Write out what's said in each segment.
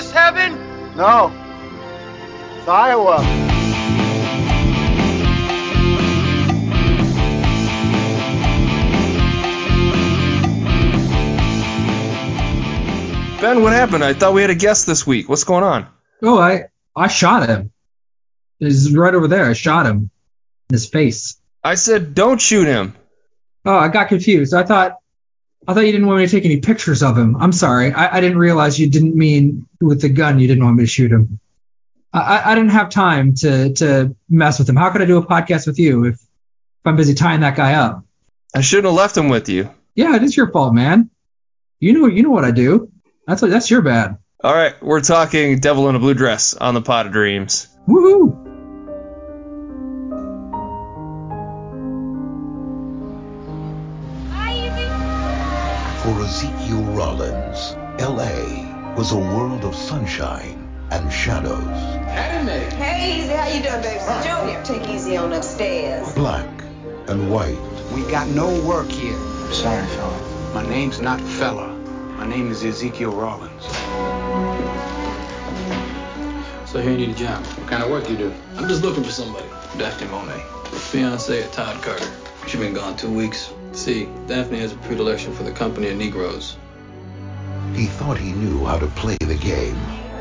this heaven? No. It's Iowa. Ben, what happened? I thought we had a guest this week. What's going on? Oh, I I shot him. He's right over there. I shot him in his face. I said don't shoot him. Oh, I got confused. I thought I thought you didn't want me to take any pictures of him. I'm sorry. I, I didn't realize you didn't mean with the gun you didn't want me to shoot him. I, I didn't have time to to mess with him. How could I do a podcast with you if, if I'm busy tying that guy up? I shouldn't have left him with you. Yeah, it is your fault, man. You know you know what I do. That's what, that's your bad. All right, we're talking Devil in a Blue Dress on the Pod of Dreams. Woohoo! Was a world of sunshine and shadows. Hey, easy. How you doing, baby? Junior, take easy on upstairs. Black and white. We got no work here. Sorry, fella. My name's not fella. My name is Ezekiel Rawlins. So here you need a job. What kind of work you do? I'm just looking for somebody. Daphne Monet. Fiance of Todd Carter. She's been gone two weeks. See, Daphne has a predilection for the company of Negroes. He thought he knew how to play the game.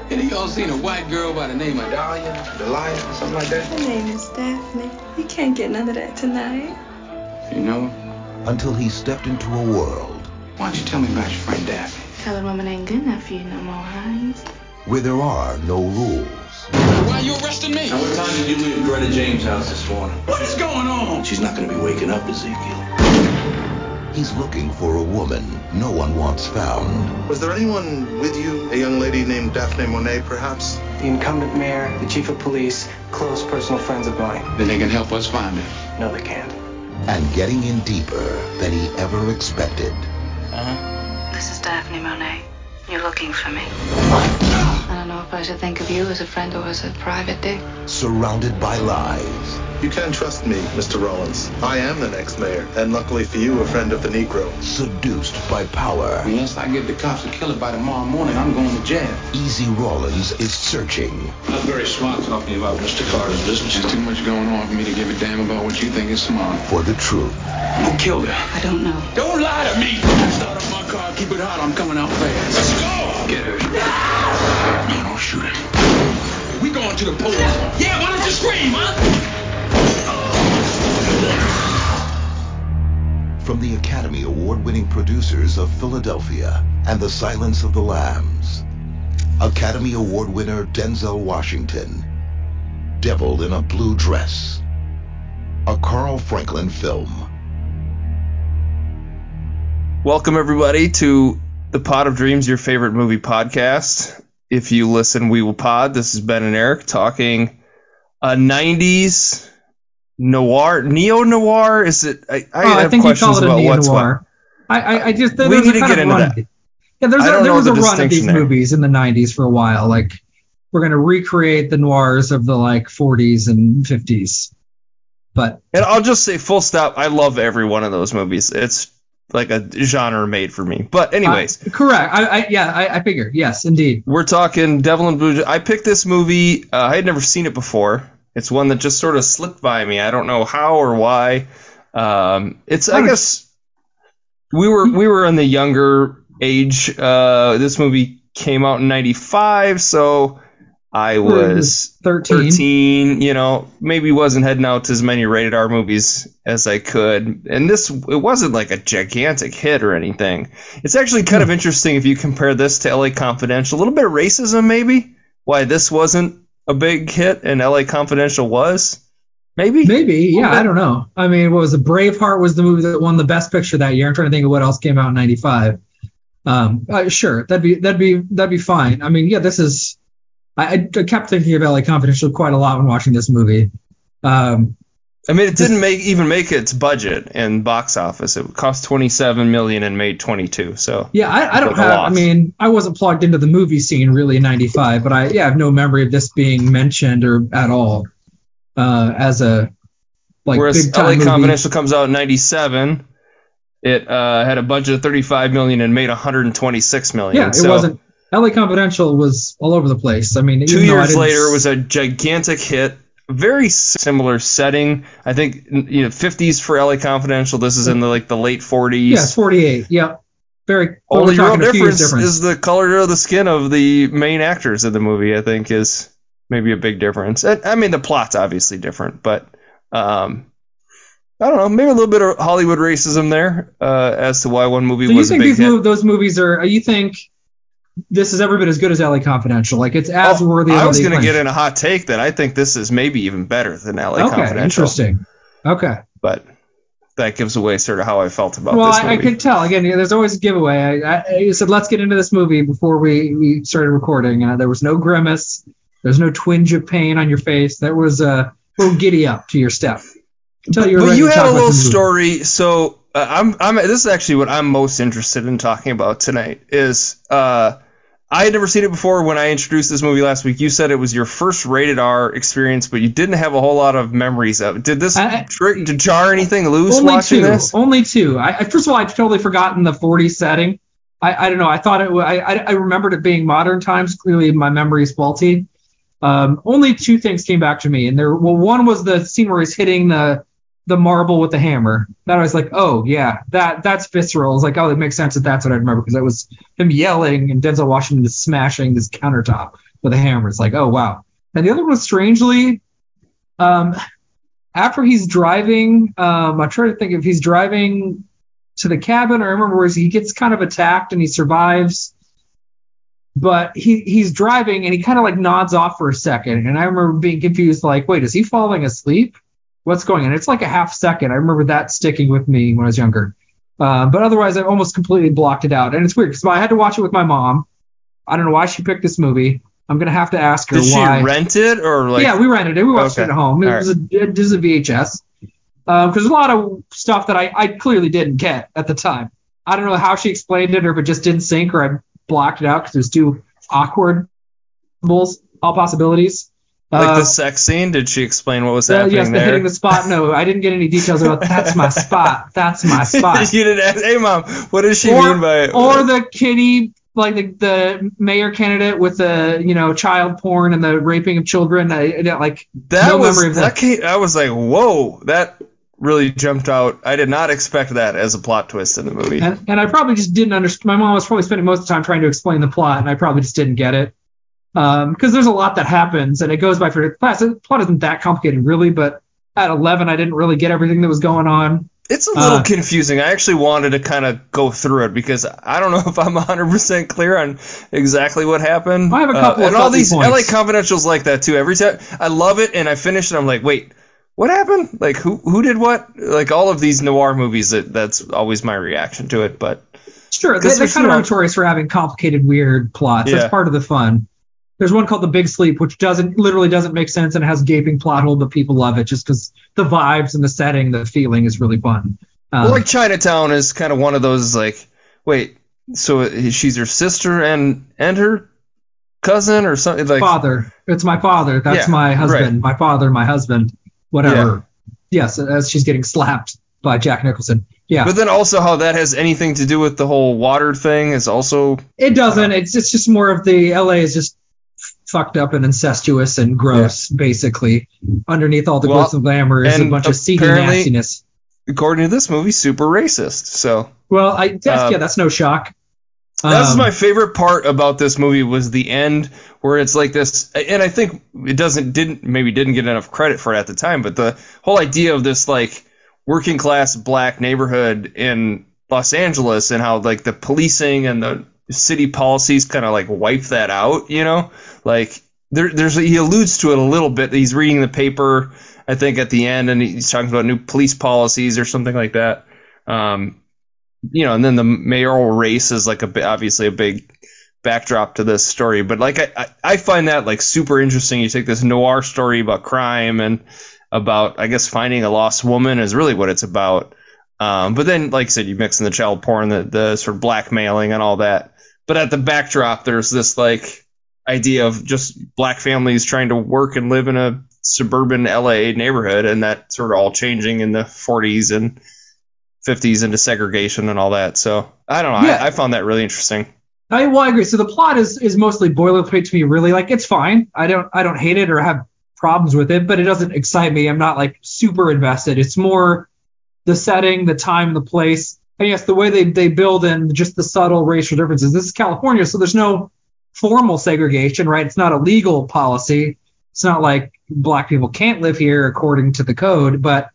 Any of y'all seen a white girl by the name of Dahlia, Delilah, or something like that? Her name is Daphne. You can't get none of that tonight. You know? Until he stepped into a world Why don't you tell me about your friend Daphne? Colored woman ain't good enough for you no more, Hines. where there are no rules. Why are you arresting me? Now, what time did you leave Coretta James' house this morning? What is going on? She's not going to be waking up, Ezekiel. He's looking for a woman no one wants found. Was there anyone with you? A young lady named Daphne Monet, perhaps? The incumbent mayor, the chief of police, close personal friends of mine. Then they can help us find her. No, they can't. And getting in deeper than he ever expected. Huh? This is Daphne Monet. You're looking for me. I don't know if I should think of you as a friend or as a private dick. Surrounded by lies. You can trust me, Mr. Rawlins. I am the next mayor, and luckily for you, a friend of the Negro. Seduced by power. Unless I get the cops a killer by tomorrow morning, I'm going to jail. Easy Rawlins is searching Not very smart talking about Mr. Carter's business. There's too much going on for me to give a damn about what you think is smart. for the truth. Who killed her? I don't know. Don't lie to me! Start up my car, keep it hot, I'm coming out fast. Let's! Get her. No, don't shoot her. We going to the police. Yeah, why don't you scream, huh? From the Academy Award winning producers of Philadelphia and The Silence of the Lambs. Academy Award winner Denzel Washington. Devil in a Blue Dress. A Carl Franklin film. Welcome everybody to the Pod of Dreams, your favorite movie podcast. If you listen, we will pod. This is Ben and Eric talking uh, a '90s noir, neo noir. Is it? I, I oh, have I think you questions call it a about what's what. noir. I, I, I just We need to get into run. that. Yeah, there's a, there was the a run of these there. movies in the '90s for a while. Like we're gonna recreate the noirs of the like 40s and 50s. But And I'll just say full stop. I love every one of those movies. It's like a genre made for me. But anyways, uh, correct. I, I yeah, I, I figure. Yes, indeed. we're talking Devil in Blue. I picked this movie. Uh, I had never seen it before. It's one that just sort of slipped by me. I don't know how or why. Um, it's I guess we were we were in the younger age. Uh, this movie came out in '95, so I was 13. 13, you know, maybe wasn't heading out to as many rated R movies as I could. And this, it wasn't like a gigantic hit or anything. It's actually kind of interesting if you compare this to LA Confidential. A little bit of racism, maybe. Why this wasn't a big hit and LA Confidential was? Maybe. Maybe, yeah, I don't know. I mean, what was it? Braveheart was the movie that won the Best Picture that year. I'm trying to think of what else came out in '95. Um, uh, sure, that'd be that'd be that'd be fine. I mean, yeah, this is. I, I kept thinking of LA Confidential quite a lot when watching this movie. Um, I mean, it didn't make even make its budget in box office. It cost 27 million and made 22. So yeah, I, I don't have. I mean, I wasn't plugged into the movie scene really in '95, but I yeah, I have no memory of this being mentioned or at all uh, as a like Whereas big time LA. Confidential comes out in '97, it uh, had a budget of 35 million and made 126 million. Yeah, it so wasn't LA Confidential was all over the place. I mean, Two I years later, it was a gigantic hit. Very similar setting. I think you know 50s for LA Confidential. This is in the like the late 40s. yeah, 48. Yeah. Very. Only real a years difference is the color of the skin of the main actors in the movie. I think is maybe a big difference. And, I mean, the plot's obviously different, but um, I don't know. Maybe a little bit of Hollywood racism there uh, as to why one movie So you was a think big these hit. mov- those movies are? You think this is every bit as good as LA Confidential? Like it's as worthy. Oh, I of was going to get in a hot take that I think this is maybe even better than LA Okay, Confidential. interesting. Okay. But that gives away sort of how I felt about well, this I, I could tell. Again, there's always a giveaway. I, I, I said, let's get into this movie before we, we started recording. Uh, there was no grimace. There's no twinge of pain on your face. There was a little giddy up to your step. Until you're but you had a little story. So uh, I'm, I'm. This is actually what I'm most interested in talking about tonight. Is uh, I had never seen it before. When I introduced this movie last week, you said it was your first rated R experience, but you didn't have a whole lot of memories of it. Did this trick to jar anything loose only watching two. this? Only two. I, I first of all, I'd totally forgotten the 40 setting. I, I don't know. I thought it. I, I I remembered it being modern times. Clearly, my memory is faulty. Um, only two things came back to me, and there. Well, one was the scene where he's hitting the the marble with the hammer. That I was like, oh yeah, that that's visceral. It's like, oh, it makes sense that that's what I remember because that was him yelling and Denzel Washington is smashing this countertop with a hammer. It's like, oh wow. And the other one was strangely, um, after he's driving, um, I'm trying to think if he's driving to the cabin. I remember where he gets kind of attacked and he survives, but he he's driving and he kind of like nods off for a second. And I remember being confused, like, wait, is he falling asleep? What's going on? It's like a half second. I remember that sticking with me when I was younger. Uh, but otherwise, I almost completely blocked it out. And it's weird because I had to watch it with my mom. I don't know why she picked this movie. I'm gonna have to ask her Did she why. rent it or like? yeah, we rented it. We watched Okay. it at home. It All was a it was a VHS. Because there's a lot of stuff that I, I clearly didn't get at the time. I don't know how she explained it or if it just didn't sink or I blocked it out because it was too awkward. All possibilities. Like Uh, the sex scene? Did she explain what was uh, happening yes, the there? hitting the spot. No, I didn't get any details about that's my spot. That's my spot. you didn't ask, hey mom, what does she or, mean by it? or the kitty like the, the mayor candidate with the you know child porn and the raping of children I, like that no was memory of that. that, came, I was like, whoa, that really jumped out. I did not expect that as a plot twist in the movie. and, and I probably just didn't understand. My mom was probably spending most of the time trying to explain the plot, and I probably just didn't get it. Because there's a lot that happens, and it goes by for class. The plot isn't that complicated, really, but at 11, I didn't really get everything that was going on. It's a little Uh, confusing. I actually wanted to kind of go through it because I don't know if I'm 100% clear on exactly what happened. I have a couple uh, of and all these points. LA Confidentials like that too. Every time I love it and I finish it, I'm like, wait, what happened? Like who who did what? Like all of these noir movies. That that's always my reaction to it. But Sure, they, they're kind of notorious for having complicated, weird plots. Yeah. That's part of the fun. There's one called The Big Sleep, which doesn't literally doesn't make sense and has gaping plot hole, but people love it just because the vibes and the setting, the feeling is really fun. Um, well, like Chinatown is kind of one of those like, wait, so she's her sister and and her cousin or something like father. It's my father. That's Yeah, my husband. My father, my husband, whatever. Yes, as she's getting slapped by Jack Nicholson. Yeah. But then also how that has anything to do with the whole water thing is also it doesn't. It's it's just more of the LA is just fucked up and incestuous and gross, basically. Underneath all the Well, glitz and glamour is a bunch of seedy nastiness. according to this movie super racist. So Well, I that's, Um, yeah, that's no shock. That's Um, my favorite part about this movie was the end where it's like this and I think it doesn't didn't maybe didn't get enough credit for it at the time, but the whole idea of this like working class black neighborhood in Los Angeles and how like the policing and the city policies kind of like wipe that out, you know? Like there there's he alludes to it a little bit. He's reading the paper I think at the end and he's talking about new police policies or something like that. Um you know, and then the mayoral race is like a obviously a big backdrop to this story. But like I, I, find that like super interesting. You take this noir story about crime and about I guess finding a lost woman is really what it's about. Um, but then like I said, you mix in the child porn, the the sort of blackmailing and all that. But at the backdrop, there's this like idea of just black families trying to work and live in a suburban LA neighborhood, and that sort of all changing in the 40s and 50s into segregation and all that. So I don't know. Yeah. I, I found that really interesting. I well, I agree. So the plot is is mostly boilerplate to me. Really, like it's fine. I don't I don't hate it or have problems with it, but it doesn't excite me. I'm not like super invested. It's more the setting, the time, the place, and yes, the way they they build in just the subtle racial differences. This is California, so there's no formal segregation, right? It's not a legal policy. It's not like black people can't live here according to the code, but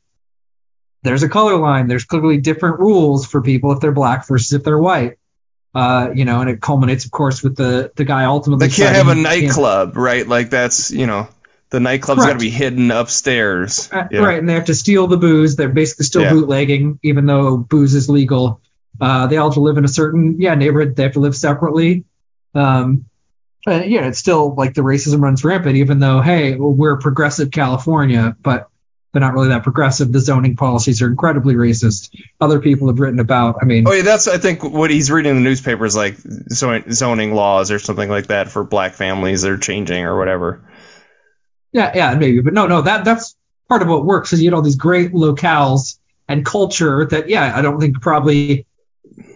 there's a color line. There's clearly different rules for people if they're black versus if they're white. Uh, you know, and it culminates, of course, with the the guy ultimately. They can't have a nightclub, right? Like that's you know, the nightclub's got to be hidden upstairs. Uh, Yeah. Right, and they have to steal the booze. They're basically still Yeah. bootlegging, even though booze is legal. Uh, they all have to live in a certain yeah neighborhood. They have to live separately. Um, uh, yeah, it's still like the racism runs rampant, even though hey, well, we're progressive California, but they're not really that progressive. The zoning policies are incredibly racist. Other people have written about. I mean, Oh yeah, that's I think what he's reading in the newspaper is like zoning laws or something like that for black families. They're changing or whatever. Yeah, yeah, maybe, but no, no, that that's part of what works is you get all these great locales and culture that, yeah, I don't think probably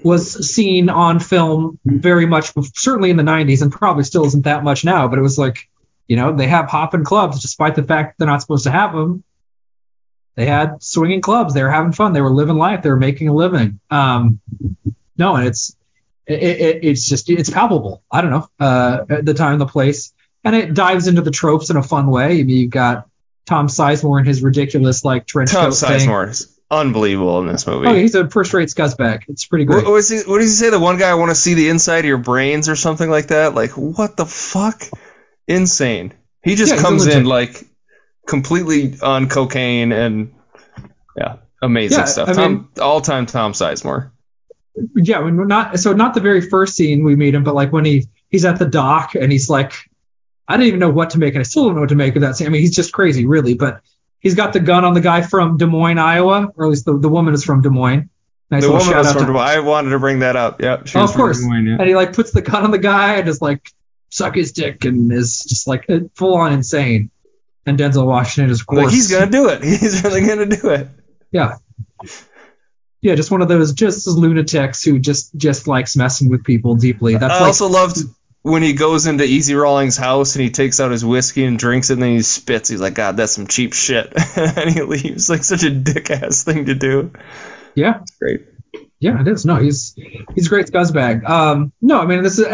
was seen on film very much, certainly in the 90s, and probably still isn't that much now. But it was like, you know, they have hopping clubs despite the fact they're not supposed to have them. They had swinging clubs. They were having fun. They were living life. They were making a living. Um, no, and it's it, it, it's just it's palpable. I don't know uh, at the time, the place, and it dives into the tropes in a fun way. I mean, you've got Tom Sizemore and his ridiculous like trench Tom coat thing. Sizemore is unbelievable in this movie. Oh, he's a first-rate scuzzbag. It's pretty great. what, he, what does he say? The one guy I want to see the inside of your brains or something like that. Like what the fuck? Insane. He just Yeah, comes in like completely on cocaine and yeah, amazing Yeah, stuff. I Tom, all-time Tom Sizemore. yeah, when we're not so not the very first scene we meet him, but like when he he's at the dock and he's like, I didn't even know what to make, and I still don't know what to make of that scene. I mean, he's just crazy, really. But he's got the gun on the guy from Des Moines, Iowa, or at least the, the woman is from Des Moines. Nice the woman was from Des Moines. I wanted to bring that up. Yeah, she Oh, was of from course. Des Moines, yeah. And he like puts the gun on the guy and is like suck his dick and is just like full on insane. And Denzel Washington is of course Like he's gonna do it. He's really gonna do it. yeah. Yeah, just one of those just lunatics who just just likes messing with people deeply. That's I like also loved when he goes into Easy Rawlins' house and he takes out his whiskey and drinks it and then he spits. He's like, God, that's some cheap shit. and he leaves. Like such a dick ass thing to do. yeah, It's Great. yeah, it is. No, he's he's a great scuzzbag. Um, no, I mean this is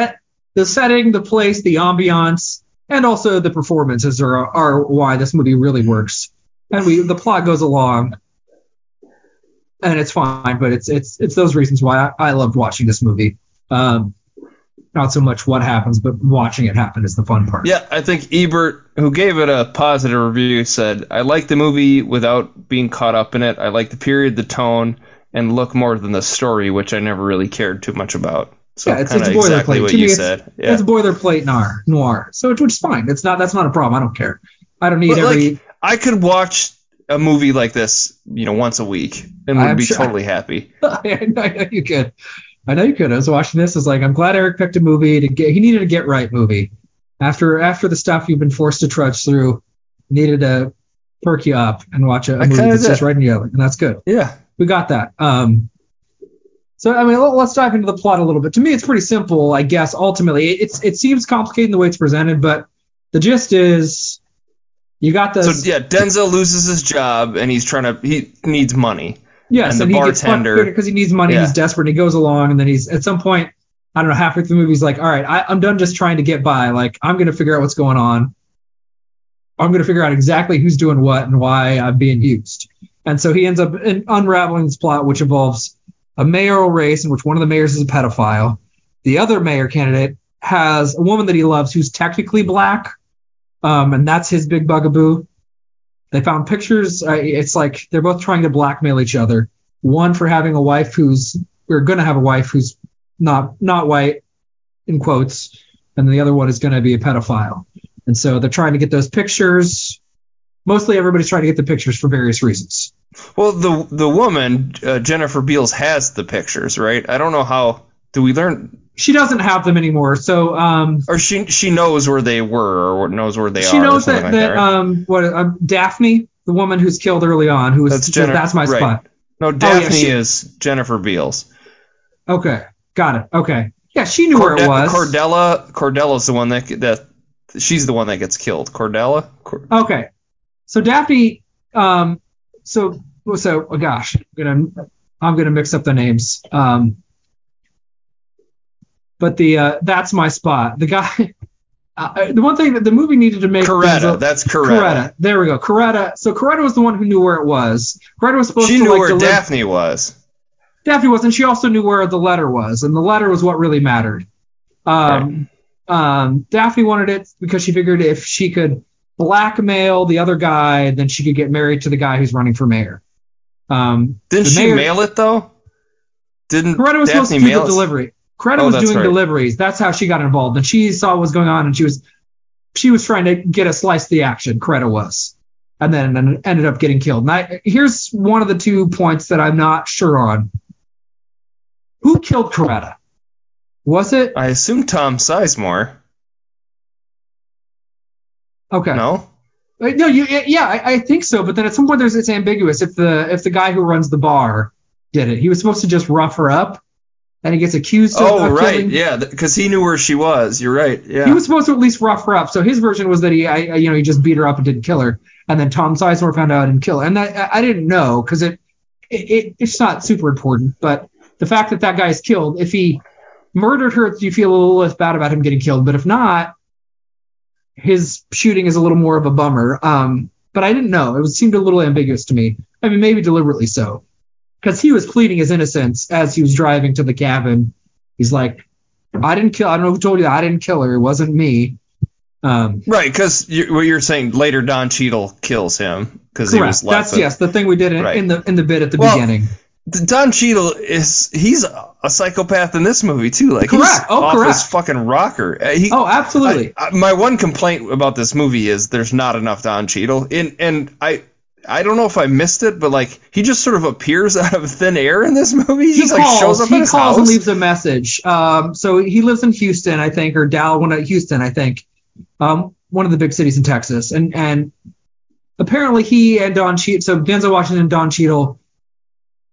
the setting, the place, the ambiance, and also the performances are are why this movie really works. And we the plot goes along, and it's fine, but it's it's it's those reasons why I, I loved watching this movie. Um, not so much what happens, but watching it happen is the fun part. Yeah, I think Ebert, who gave it a positive review, said, I like the movie without being caught up in it. I like the period, the tone, and look more than the story, which I never really cared too much about. So yeah, it's, it's of exactly what to you me, it's, said. Yeah. it's boilerplate noir, noir. So which is fine. It's not that's not a problem. I don't care. I don't need But, every. like, I could watch a movie like this, you know, once a week and would I'm be sure- totally happy. I know you could. I know you could. I was watching this. I was like, I'm glad Eric picked a movie to get. He needed a get right movie. After after the stuff you've been forced to trudge through, needed to perk you up and watch a movie kinda that's just right in your and that's good. Yeah. We got that. Um, so I mean, let- let's dive into the plot a little bit. To me, it's pretty simple, I guess. Ultimately, it's it seems complicated in the way it's presented, but the gist is, you got this. So yeah, Denzel loses his job and he's trying to he needs money. Yes, and and, the he gets bartender- because he needs money. Yeah. He's desperate. And he goes along, and then he's at some point, I don't know, halfway through the movie, he's like, "All right, I, I'm done just trying to get by. Like, I'm gonna figure out what's going on. I'm gonna figure out exactly who's doing what and why I'm being used." And so he ends up in, unraveling this plot, which involves a mayoral race in which one of the mayors is a pedophile. The other mayor candidate has a woman that he loves who's technically black, um, and that's his big bugaboo. They found pictures. Uh, it's like they're both trying to blackmail each other. One for having a wife who's we're going to have a wife who's not not white, in quotes, and the other one is going to be a pedophile. And so they're trying to get those pictures. Mostly everybody's trying to get the pictures for various reasons. Well, the the woman uh, Jennifer Beals has the pictures, right? I don't know how. Do we learn? She doesn't have them anymore. So um, Or she she knows where they were, or knows where they she are. She knows that like that that, um what um, Daphne, the woman who's killed early on, who was That's Jennifer. that's my right. spot. No, yeah, Daphne she- is Jennifer Beals. Okay, got it. Okay. Yeah, she knew where it was. Cordella, Cordella's the one that that she's the one that gets killed. Cordella. Cor- Okay. So Daphne, um, so so oh gosh, I'm gonna I'm gonna mix up the names. Um, but the uh, that's my spot. The guy, uh, the one thing that the movie needed to make Coretta. Denzel- That's Coretta. Coretta. There we go. Coretta. So Coretta was the one who knew where it was. Coretta was supposed She to knew like where deliver- Daphne was. Daphne was, and she also knew where the letter was, and the letter was what really mattered. Um, um, Daphne wanted it because she figured if she could blackmail the other guy, then she could get married to the guy who's running for mayor. Um, Didn't she mayor- mail it though? Didn't Coretta was supposed to do mail the it? delivery. Coretta Oh, was doing right. deliveries. That's how she got involved, and she saw what was going on, and she was she was trying to get a slice of the action. Coretta was, and then ended up getting killed. And I, here's one of the two points that I'm not sure on. Who killed Coretta? Was it I assume Tom Sizemore. okay? No. Uh, No, you, yeah, I, I think so. But then at some point, there's it's ambiguous. If the if the guy who runs the bar did it, he was supposed to just rough her up, and he gets accused of, Oh right, killing. yeah, because he knew where she was. You're right. Yeah. He was supposed to at least rough her up. So his version was that he, I, you know, he just beat her up and didn't kill her. And then Tom Sizemore found out and killed her. And that, I I didn't know because it, it, it, it's not super important. But the fact that that guy is killed, if he murdered her, you feel a little less bad about him getting killed. But if not, his shooting is a little more of a bummer. Um, but I didn't know. It was, seemed a little ambiguous to me. I mean, maybe deliberately so. Because he was pleading his innocence as he was driving to the cabin. He's like, I didn't kill. I don't know who told you that. I didn't kill her. It wasn't me. Um, Right, because what you're saying later, Don Cheadle kills him because he was. That's yes, the thing we did in, Right. in the in the bit at the Well, beginning. Don Cheadle is he's a psychopath in this movie too. Like he's Correct. Oh, off correct. his fucking rocker. Uh, He, Oh, absolutely. I- I- my one complaint about this movie is there's not enough Don Cheadle. In and I I don't know if I missed it, but like he just sort of appears out of thin air in this movie. He, he just calls. like shows up he calls house. and leaves a message. Um, so he lives in Houston, I think, or Dow, one of Houston, I think, um, one of the big cities in Texas. And and apparently he and Don Cheadle, so Denzel Washington and Don Cheadle,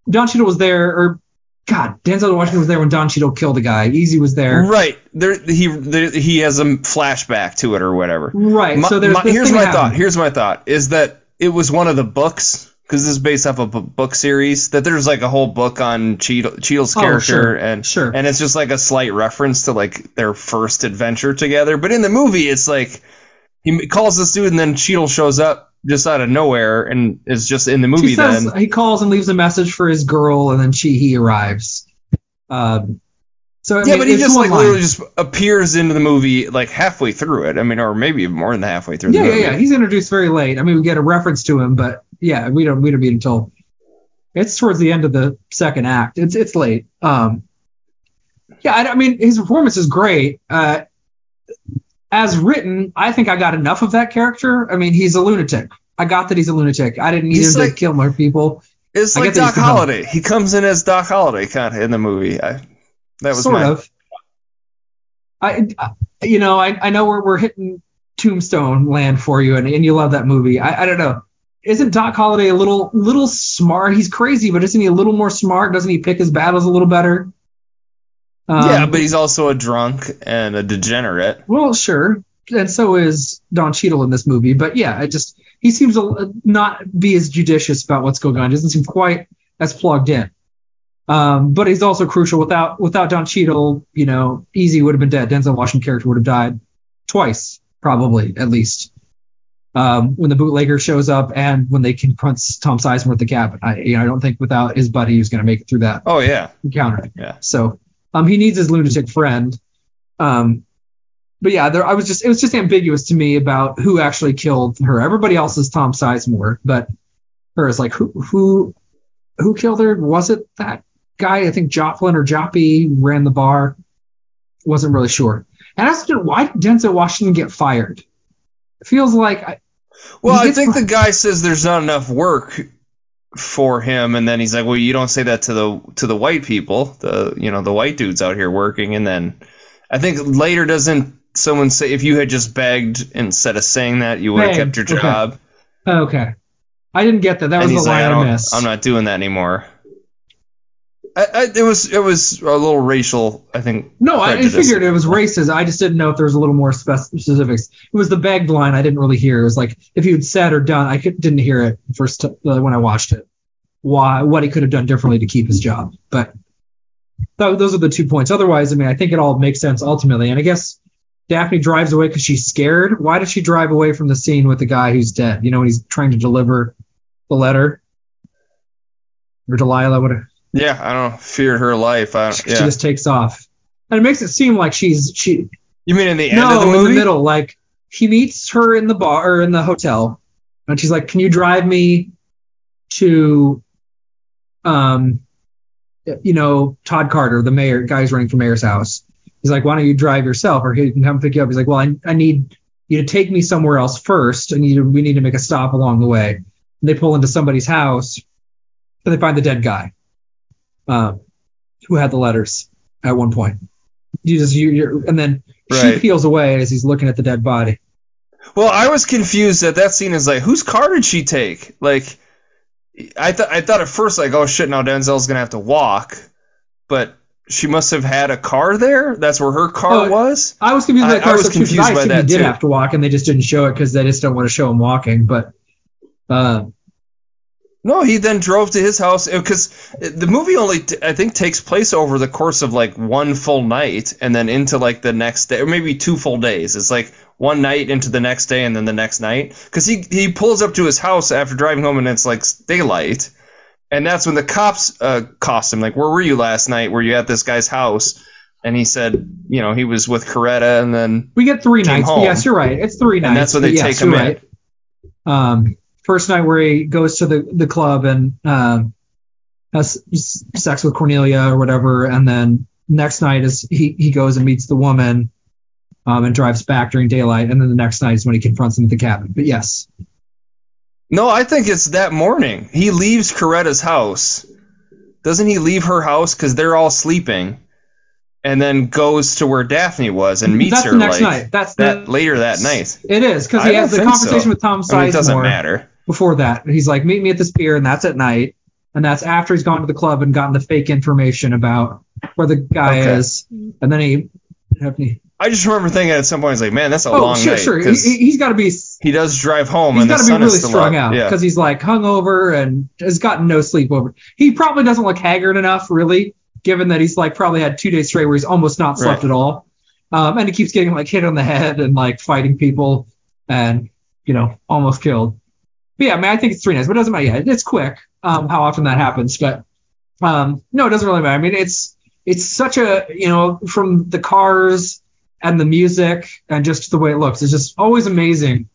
Don Cheadle was there, or God, Denzel Washington was there when Don Cheadle killed a guy. Easy was there. Right. There he there, he has a flashback to it or whatever. Right. My- so there's my- here's my that thought. Here's my thought is that it was one of the books because this is based off of a book series that there's like a whole book on Cheadle, Cheadle's Oh, character sure, and sure. and it's just like a slight reference to like their first adventure together. But in the movie, it's like he calls this dude and then Cheadle shows up just out of nowhere and is just in the movie. Says then he calls and leaves a message for his girl, and then she he arrives. Um, so I yeah, mean, but he just like line. literally just appears into the movie like halfway through it. I mean, or maybe more than halfway through Yeah, yeah, movie. yeah. He's introduced very late. I mean, we get a reference to him, but yeah, we don't we don't meet until it's towards the end of the second act. It's it's late. Um, yeah, I, I mean, his performance is great. Uh, as written, I think I got enough of that character. I mean, he's a lunatic. I got that he's a lunatic. I didn't need He's him like- to kill more people. It's I like get that he's Doc. Holliday. He comes in as Doc Holliday kind of in the movie. I, that was sort of. I, I- you know, I, I know we're we're hitting Tombstone land for you, and, and you love that movie. I, I don't know. Isn't Doc Holliday a little little smart? He's crazy, but isn't he a little more smart? Doesn't he pick his battles a little better? Um, yeah, but he's also a drunk and a degenerate. well, sure, and so is Don Cheadle in this movie. But yeah, I just he seems to not be as judicious about what's going on. He doesn't seem quite as plugged in. Um, but he's also crucial. Without without Don Cheadle, you know, Easy would have been dead. Denzel Washington character would have died twice, probably at least. Um, when the bootlegger shows up and when they confront Tom Sizemore at the cabin, I you know I don't think without his buddy he's going to make it through that Oh yeah, encounter. Yeah. So um, he needs his lunatic friend. Um, but yeah, there I was just it was just ambiguous to me about who actually killed her. Everybody else is Tom Sizemore, but her is like who who who killed her? Was it that guy? I think Joplin or Joppy ran the bar. Wasn't really sure. And I said, why did Denzel Washington get fired? It feels like I, Well, I think fi- the guy says there's not enough work for him, and then he's like, "Well, you don't say that to the to the white people, the you know the white dudes out here working." And then I think later doesn't someone say if you had just begged instead of saying that, you would have kept your job. okay. I didn't get that. That and was the like, line I I, missed. I'm not doing that anymore. I, I, it was it was a little racial, I think. No, I, I figured it was racist. I just didn't know if there was a little more specifics. It was the begged line I didn't really hear. It was like if he had said or done, I could, didn't hear it first t- when I watched it. Why what he could have done differently to keep his job, but th- those are the two points. Otherwise, I mean, I think it all makes sense ultimately. And I guess Daphne drives away because she's scared. Why does she drive away from the scene with the guy who's dead? You know, when he's trying to deliver the letter, or Delilah, whatever. Yeah, I don't fear her life. I don't, She just takes off, and it makes it seem like she's she. you mean in the end no, of the in the middle, like he meets her in the bar or in the hotel, and she's like, "Can you drive me to, um, you know, Todd Carter, the mayor, guy's running for mayor's house?" He's like, "Why don't you drive yourself, or he can come pick you up?" He's like, "Well, I, I need you to take me somewhere else first, and you, we need to make a stop along the way." And they pull into somebody's house, and they find the dead guy, um, who had the letters at one point. You just you, you're, and then she peels away as he's looking at the dead body. Well, I was confused at that scene. Is like, whose car did she take? Like, I thought I thought at first like, oh shit, now Denzel's gonna have to walk, but she must have had a car there. That's where her car Oh, was. I was confused by I- the car I was stuff too, 'cause confused I by that he did too. have to walk, and they just didn't show it because they just don't want to show him walking. But uh, No, he then drove to his house because the movie only t- I think takes place over the course of like one full night and then into like the next day or maybe two full days. It's like one night into the next day and then the next night because he he pulls up to his house after driving home and it's like daylight and that's when the cops uh, cost him like where were you last night? Were you at this guy's house? And he said, you know, he was with Coretta and then we get three nights. home. Yes, you're right. It's three And nights. that's when they yes, take him you're in. right. Um, first night where he goes to the the club and um, has sex with Cornelia or whatever, and then next night is he he goes and meets the woman. Um, and drives back during daylight, and then the next night is when he confronts him at the cabin. But yes, No, I think it's that morning. He leaves Coretta's house. Doesn't he leave her house because they're all sleeping, and then goes to where Daphne was and meets That's her the next like night. That's that the- later that night. it is because he has the conversation so. with Tom I mean, it doesn't matter. Before that. He's like, meet me at this pier, and that's at night. And that's after he's gone to the club and gotten the fake information about where the guy Okay. is. And then he, he I just remember thinking at some point, it's like, man, that's a oh, long sure, night. sure. 'cause he- he's got to be, he does drive home, he's and the got to be sun really is still strung up. out Yeah. because he's like hungover and has gotten no sleep over. He probably doesn't look haggard enough, really, given that he's like probably had two days straight where he's almost not slept Right. at all. Um, and he keeps getting like hit on the head and like fighting people and, you know, almost killed. But yeah, I mean, I think it's three nights, but it doesn't matter. Yeah, it's quick. Um, how often that happens, but um, no, it doesn't really matter. I mean, it's it's such a you know from the cars and the music and just the way it looks, it's just always amazing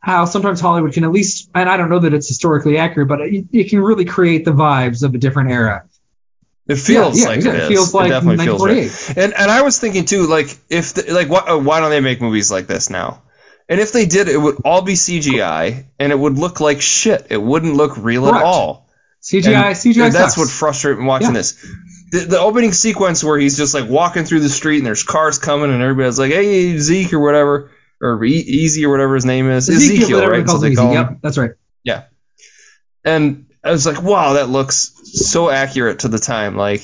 how sometimes Hollywood can at least, and I don't know that it's historically accurate, but it, it can really create the vibes of a different era. It feels Yeah, yeah, like yeah, it it feels like definitely feels right. And and I was thinking too, like if the, like why, why don't they make movies like this now? And if they did, it would all be CGI, and it would look like shit. It wouldn't look real Correct. at all. CGI, And- CGI. and that's sucks. what frustrated me watching Yeah. this. The, the opening sequence where he's just like walking through the street and there's cars coming and everybody's like, "Hey, Zeke" or whatever, or e- Easy or whatever his name is, Ezekiel, Ezekiel, right? So they Easy. call him- Yep, that's right. yeah. And I was like, wow, that looks so accurate to the time. Like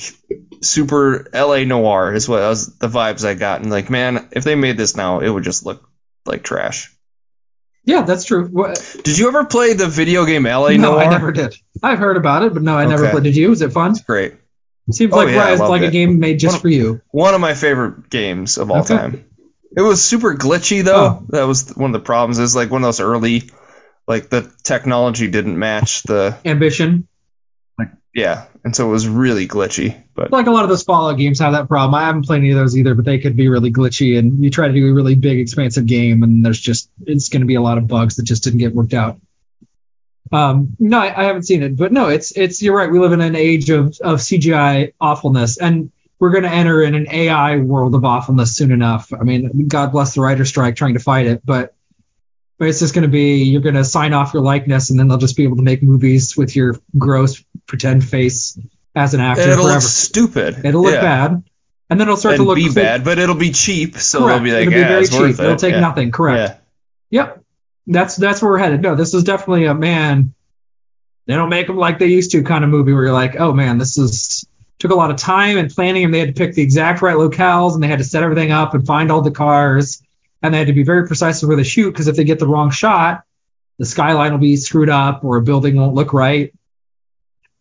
super LA noir is what was the vibes I got. And like, man, if they made this now, it would just look like trash. Yeah, that's true. What, Did you ever play the video game LA no, Noire? I never did. I've heard about it, but no, I never played. Did you? Was it fun? Great. Seems Oh, like yeah, I Rise, loved like a game made just One- for you. One of my favorite games of all Okay. time. It was super glitchy though. Oh. That was one of the problems. Is like one of those early, like the technology didn't match the Ambition. Like, yeah, and so it was really glitchy. But like a lot of those Fallout games have that problem. I haven't played any of those either, but they could be really glitchy. And you try to do a really big, expansive game, and there's just it's going to be a lot of bugs that just didn't get worked out. Um, no, I, I haven't seen it, but no, it's it's you're right. We live in an age of of CGI awfulness, and we're going to enter in an AI world of awfulness soon enough. I mean, God bless the writer strike trying to fight it, but. But it's just going to be you're going to sign off your likeness, and then they'll just be able to make movies with your gross pretend face as an actor and it'll forever. look stupid. It'll look Yeah. bad, and then it'll start and to look be cl- bad, but it'll be cheap, so Correct. they'll be like, It'll be yeah, very cheap. It'll take yeah. nothing. Correct. Yeah. Yep. That's that's where we're headed. No, this is definitely a man. They don't make them like they used to kind of movie where you're like, oh man, this is took a lot of time and planning, and they had to pick the exact right locales, and they had to set everything up and find all the cars, and they had to be very precise with where they shoot because if they get the wrong shot, the skyline will be screwed up or a building won't look right.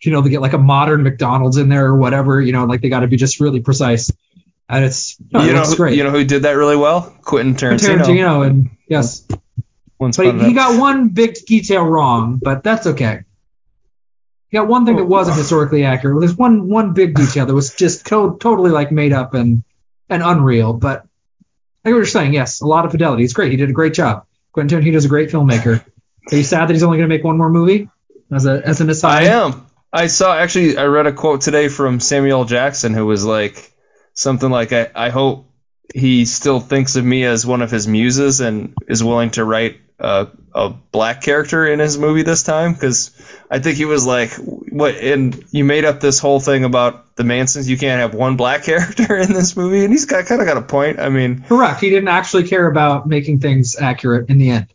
You know, they get like a modern McDonald's in there or whatever. You know, like they got to be just really precise, and it's no, it you know, who- great. you know who did that really well? Quentin Tarantino. Tarantino, and yes, Once but upon a- he got one big detail wrong, but that's okay. He got one thing that wasn't historically accurate. There's one one big detail that was just to- totally like made up and and unreal. But like you're saying, yes, a lot of fidelity. It's great. He did a great job. Quentin Tarantino's a great filmmaker. Are you sad that he's only going to make one more movie? As a as an aside, I am. I saw actually. I read a quote today from Samuel Jackson who was like something like, "I, I hope he still thinks of me as one of his muses and is willing to write a, a black character in his movie this time." Because I think he was like, "What?" And you made up this whole thing about the Mansons. You can't have one black character in this movie, and he's got kind of got a point. I mean, Correct. He didn't actually care about making things accurate in the end.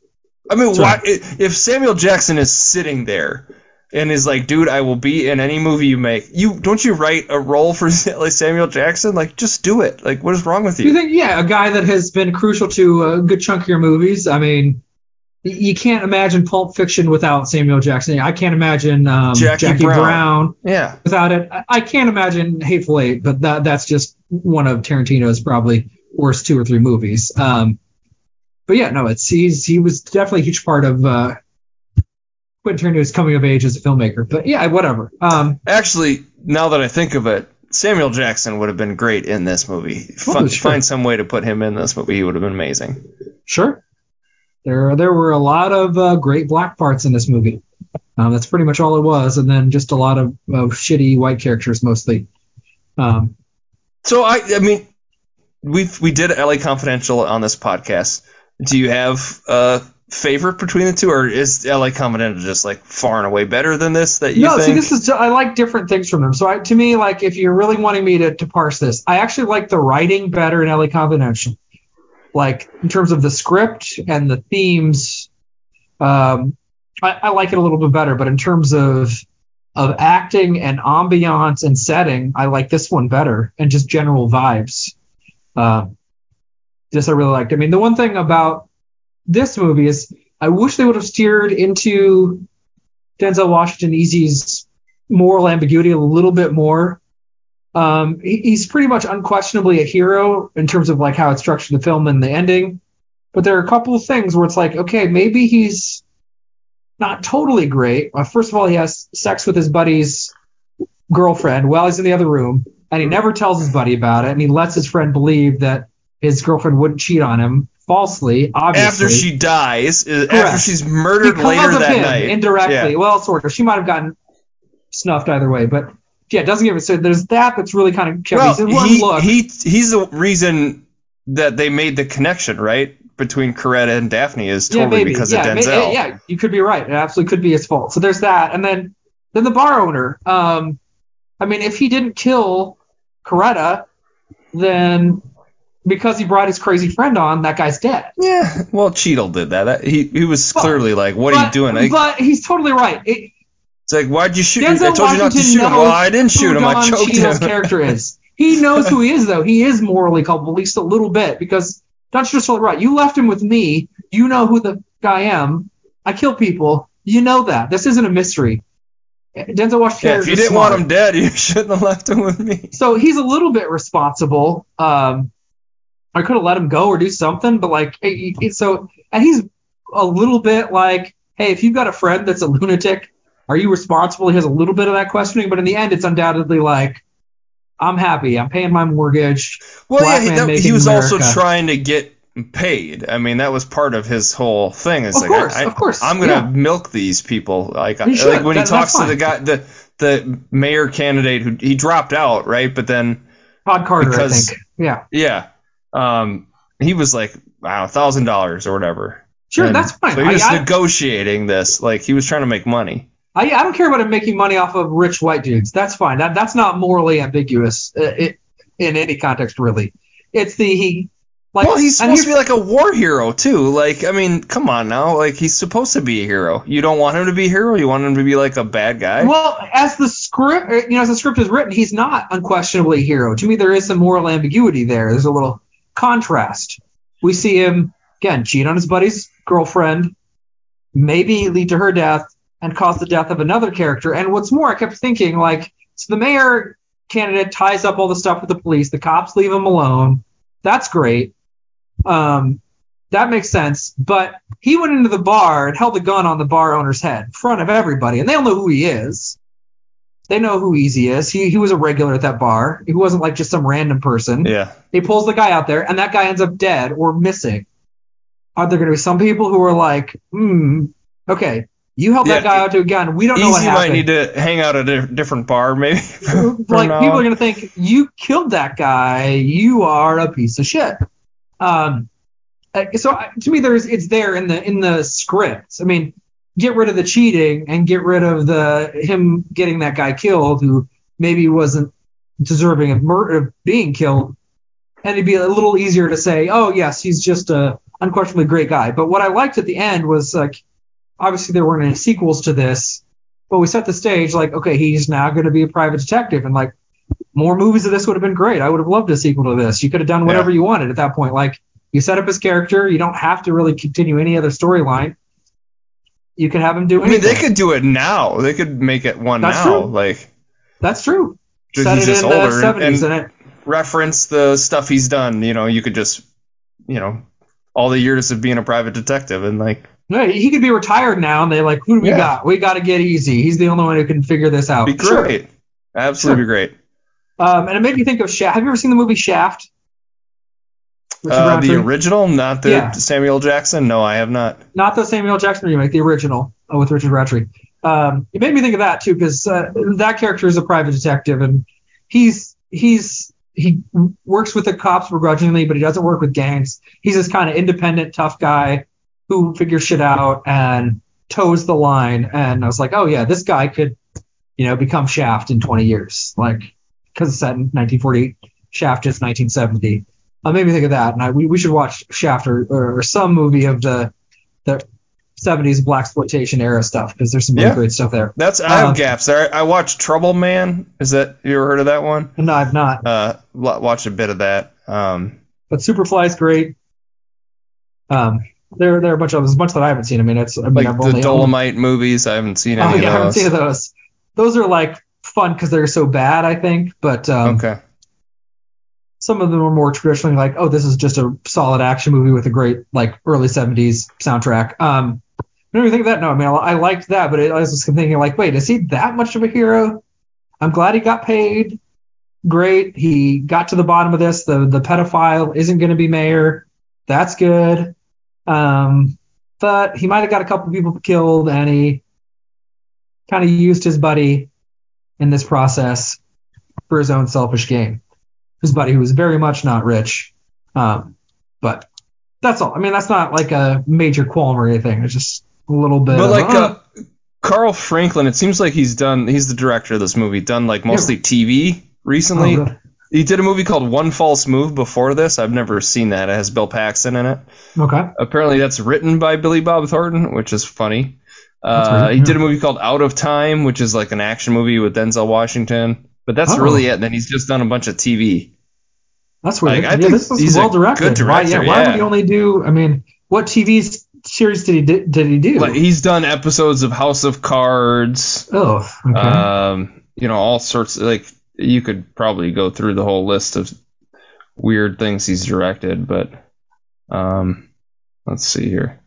I mean, That's why, right. if Samuel Jackson is sitting there and is like, dude, I will be in any movie you make, you don't you write a role for like Samuel Jackson? Like, just do it. Like, what is wrong with You you? think, yeah, a guy that has been crucial to a good chunk of your movies. I mean, you can't imagine Pulp Fiction without Samuel Jackson. I can't imagine um, Jackie Jackie, Brown. Brown. Yeah. without it. I- can't imagine Hateful Eight, but that that's just one of Tarantino's probably worst two or three movies. Um, but yeah, no, it's he's he was definitely a huge part of uh, Quentin Tarantino's coming of age as a filmmaker. But yeah, whatever. Um, Actually, now that I think of it, Samuel Jackson would have been great in this movie. Fi- Oh, sure. Find some way to put him in this movie. He would have been amazing. Sure. There there were a lot of uh, great black parts in this movie. Um, that's pretty much all it was, and then just a lot of, of shitty white characters mostly. Um, So I, I mean, we we did LA Confidential on this podcast. Do you have a favorite between the two, or is LA Confidential just like far and away better than this? That you no, think? see, this is I like different things from them. So I, to me, like if you're really wanting me to, to parse this, I actually like the writing better in LA Confidential. Like in terms of the script and the themes, um, I, I like it a little bit better. But in terms of of acting and ambiance and setting, I like this one better and just general vibes. Uh, just I really liked. I mean, the one thing about this movie is I wish they would have steered into Denzel Washington Easy's moral ambiguity a little bit more. Um, he, he's pretty much unquestionably a hero in terms of like how it's structured the film and the ending. But there are a couple of things where it's like, okay, maybe he's not totally great. Uh, first of all, he has sex with his buddy's girlfriend while he's in the other room, and he never tells his buddy about it, and he lets his friend believe that his girlfriend wouldn't cheat on him falsely, obviously. after she dies, uh, after she's murdered because later of that him, night. indirectly. Yeah. Well, sort of. She might have gotten snuffed either way, but yeah, it doesn't give it. So there's that that's really kind of Well, one he, look. he he's the reason that they made the connection, right, between Coretta and Daphne is yeah, totally maybe. because yeah, of may- Denzel. yeah, you could be right. It absolutely could be his fault. So there's that, and then then the bar owner. Um, I mean, if he didn't kill Coretta, then because he brought his crazy friend on, that guy's dead. Yeah, well, Cheadle did that. that he he was clearly like, "What are you doing?" Like, but he's totally right. It, it's like, "Why'd you shoot? him? I Denzel told you not to Washington shoot him." Well, I didn't shoot him. I choked Cheadle's him. character is. He knows who he is, though. He is morally culpable, at least a little bit, because Don totally right. You left him with me. You know who the guy am. I kill people. You know that. This isn't a mystery. Denzel Washington. Yeah, if you didn't want him dead, you shouldn't have left him with me. So he's a little bit responsible. Um, I could have let him go or do something, but like, so, and he's a little bit like, hey, if you've got a friend that's a lunatic, are you responsible? He has a little bit of that questioning, but in the end, it's undoubtedly like, I'm happy. I'm paying my mortgage. Well, Black yeah, he, that- he was also trying to get paid. I mean, that was part of his whole thing. It's Of like, course, I, of course, I'm gonna yeah. milk these people. Like, like when he talks to the guy, the the mayor candidate who he dropped out, right? But then Todd Carter, Because- I think. Yeah. Yeah. Um, he was like, wow, thousand dollars or whatever. Sure, And that's fine. So he was I- I- negotiating this, like he was trying to make money. I, I don't care about him making money off of rich white dudes. That's fine. That that's not morally ambiguous uh, it, in any context, really. It's the he Like, well, he's supposed to be like a war hero too. Like, I mean, come on now. Like, he's supposed to be a hero. You don't want him to be a hero. You want him to be like a bad guy. Well, as the script, you know, as the script is written, he's not unquestionably a hero. To me, there is some moral ambiguity there. There's a little contrast. We see him again cheat on his buddy's girlfriend, maybe lead to her death, and cause the death of another character. And what's more, I kept thinking like, so the mayor candidate ties up all the stuff with the police. The cops leave him alone. That's great. Um, that makes sense. But he went into the bar and held a gun on the bar owner's head in front of everybody, and they all know who he is. They know who Easy is. He he was a regular at that bar. He wasn't like just some random person. yeah. He pulls the guy out there, and that guy ends up dead or missing. Are there going to be some people who are like, hmm, okay, you held that guy out to a gun. We don't know what Easy happened. might need to hang out at a different bar, maybe. like people are going to think you killed that guy. You are a piece of shit. Um, uh, so to me, there's it's there in the in the script. I mean, get rid of the cheating and get rid of the him getting that guy killed who maybe wasn't deserving of murder of being killed, and it'd be a little easier to say, oh yes, he's just a unquestionably great guy. But what I liked at the end was like, obviously there weren't any sequels to this, but we set the stage like, okay, he's now going to be a private detective, and like more movies of this would have been great. I would have loved a sequel to this. You could have done whatever Yeah. you wanted at that point. Like you set up his character, you don't have to really continue any other storyline. You can have him do I mean, they could do it now. They could make it one That's now. true. Like, That's true. Set he's it just in older the and- 70s and- and it, reference the stuff he's done. You know, you could just, you know, all the years of being a private detective and like, he could be retired now, and they're like, who do we Yeah. got? We got to get easy. He's the only one who can figure this out. be Sure. great. Absolutely Sure. great. Um, and it made me think of Shaft. Have you ever seen the movie Shaft? Uh, the original, not the Yeah. Samuel Jackson. No, I have not. not the Samuel Jackson remake, the original uh, with Richard Roundtree. Um, it made me think of that too because uh, that character is a private detective and he's he's he works with the cops begrudgingly, but he doesn't work with gangs. He's this kind of independent, tough guy who figures shit out and toes the line. And I was like, oh yeah, this guy could, you know, become Shaft in 20 years, like because it's set in 1948. Shaft is 1970. Uh, made me think of that, and I, we, we should watch Shaft or, or some movie of the the 70s blaxploitation era stuff because there's some really Yeah. great stuff there. That's I have Um, gaps there. I watched Trouble Man. Is that you ever heard of that one? No, I've not. Uh, wa- watched a bit of that. Um, But Superfly's great. Um, there there are a bunch of there's a bunch that I haven't seen. I mean, it's I mean, like I've the only Dolemite movies. I haven't seen Oh any yeah, I haven't seen those. those. Those are like fun because they're so bad, I think. But um, Okay. some of them are more traditionally like, oh, this is just a solid action movie with a great like early '70s soundtrack. Um, I don't even think of that. No, I mean, I, I liked that, but I was just thinking like, wait, is he that much of a hero? I'm glad he got paid. Great, he got to the bottom of this. The the pedophile isn't going to be mayor. That's good. Um, but he might have got a couple people killed, and he kind of used his buddy in this process for his own selfish gain. His buddy, who was very much not rich. Um, but that's all. I mean, that's not like a major qualm or anything. It's just a little bit. But of, like uh, uh, Carl Franklin, it seems like he's done. He's the director of this movie. Done like mostly TV recently. Oh. He did a movie called One False Move before this. I've never seen that. It has Bill Paxton in it. okay. Apparently, that's written by Billy Bob Thornton, which is funny. Uh, weird, he yeah. did a movie called Out of Time, which is like an action movie with Denzel Washington. But that's Oh. really it. Then he's just done a bunch of TV. That's weird. Like, I yeah, think this a well directed. good why, yeah, director, why yeah. would he only do? I mean, what TV series did he did, did he do? Like he's done episodes of House of Cards. oh, okay. Um, you know, all sorts. Like you could probably go through the whole list of weird things he's directed, but um, let's see here.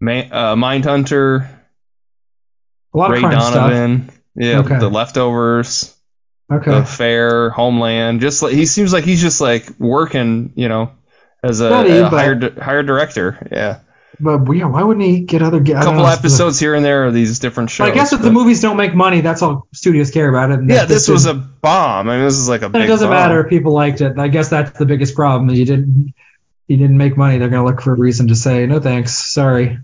Ma- uh, Mindhunter, a lot Ray of crime stuff. Donovan, yeah, Okay. The Leftovers, Okay. The Affair, Homeland. Just like he seems like he's just like working, you know, as a, a hired hired director. Yeah, But yeah, why wouldn't he get other? A couple know, episodes here and there of these different shows. But I guess if the movies don't make money, that's all studios care about. It. Yeah, this was a bomb. I mean, this is like a it doesn't bomb. matter if people liked it. I guess that's the biggest problem. You didn't. You didn't make money. They're gonna look for a reason to say no thanks. Sorry,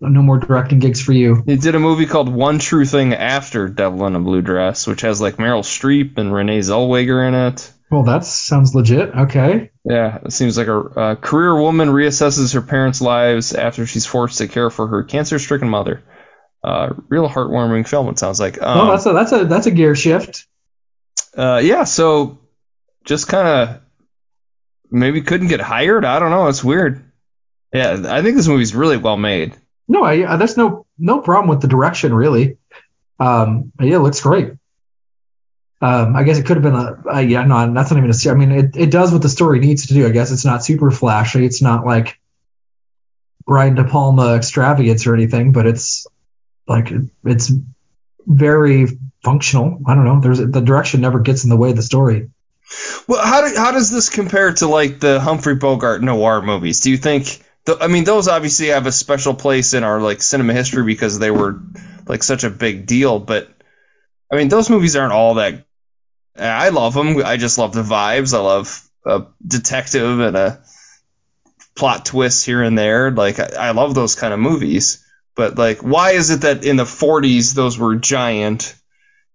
no more directing gigs for you. He did a movie called One True Thing after Devil in a Blue Dress, which has like Meryl Streep and Renee Zellweger in it. Well, that sounds legit. Okay. Yeah, it seems like a, a career woman reassesses her parents' lives after she's forced to care for her cancer-stricken mother. Uh, real heartwarming film. It sounds like. Um, well, that's a that's a that's a gear shift. uh, yeah, so just kind of maybe couldn't get hired. I don't know. It's weird. Yeah, I think this movie's really well made. No, I, uh, there's no no problem with the direction really. Um, yeah, it looks great. Um, I guess it could have been a, a yeah, no, that's not even a. I mean, it, it does what the story needs to do. I guess it's not super flashy. It's not like Brian De Palma extravagance or anything, but it's like it's very functional. I don't know. There's the direction never gets in the way of the story. Well, how do, how does this compare to like the Humphrey Bogart noir movies? Do you think? th- I mean, those obviously have a special place in our like cinema history because they were like such a big deal. But I mean, those movies aren't all that. I love them. I just love the vibes. I love a detective and a plot twist here and there. Like I, I love those kind of movies. But like, why is it that in the 40s those were giant,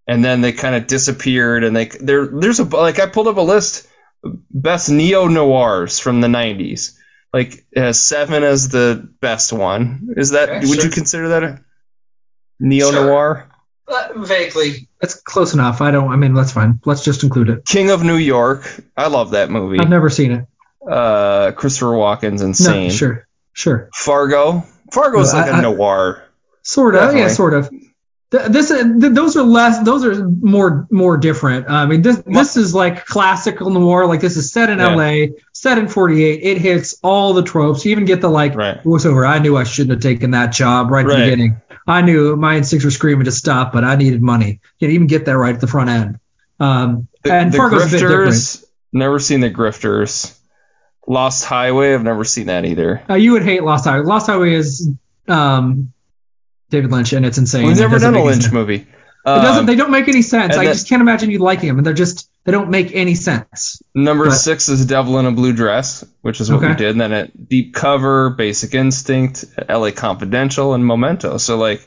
and then they kind of disappeared? And they there there's a like I pulled up a list best neo noirs from the 90s. Like has seven as the best one. Is that Okay, would sure. you consider that a neo Sure. Uh, vaguely. That's close enough. I don't. I mean, that's fine. Let's just include it. King of New York. I love that movie. I've never seen it. Uh, Christopher Walken's insane. No, sure, sure. Fargo. Fargo's No, like a I- I- noir. Sort of, yeah, sort of. Th- This, uh, th- those are less. Those are more, more different. I mean, this, this is like classical noir. Like this is set in Yeah. L.A., set in '48. It hits all the tropes. You even get the like Right. voiceover. I knew I shouldn't have taken that job right at the beginning. I knew my instincts were screaming to stop, but I needed money. You even get that right at the front end. Um, The, and the Fargo's a bit different. Grifters. Never seen the Grifters. Lost Highway. I've never seen that either. Uh, you would hate Lost Highway. Lost Highway is um, David Lynch, and it's insane. We've never done a Lynch sense. movie. It doesn't. Um, They don't make any sense. I that- just can't imagine you'd like them, and they're just they don't make any sense. Number but- six is Devil in a Blue Dress, which is what we did. And then at Deep Cover, Basic Instinct, L.A. Confidential, and Memento. So like,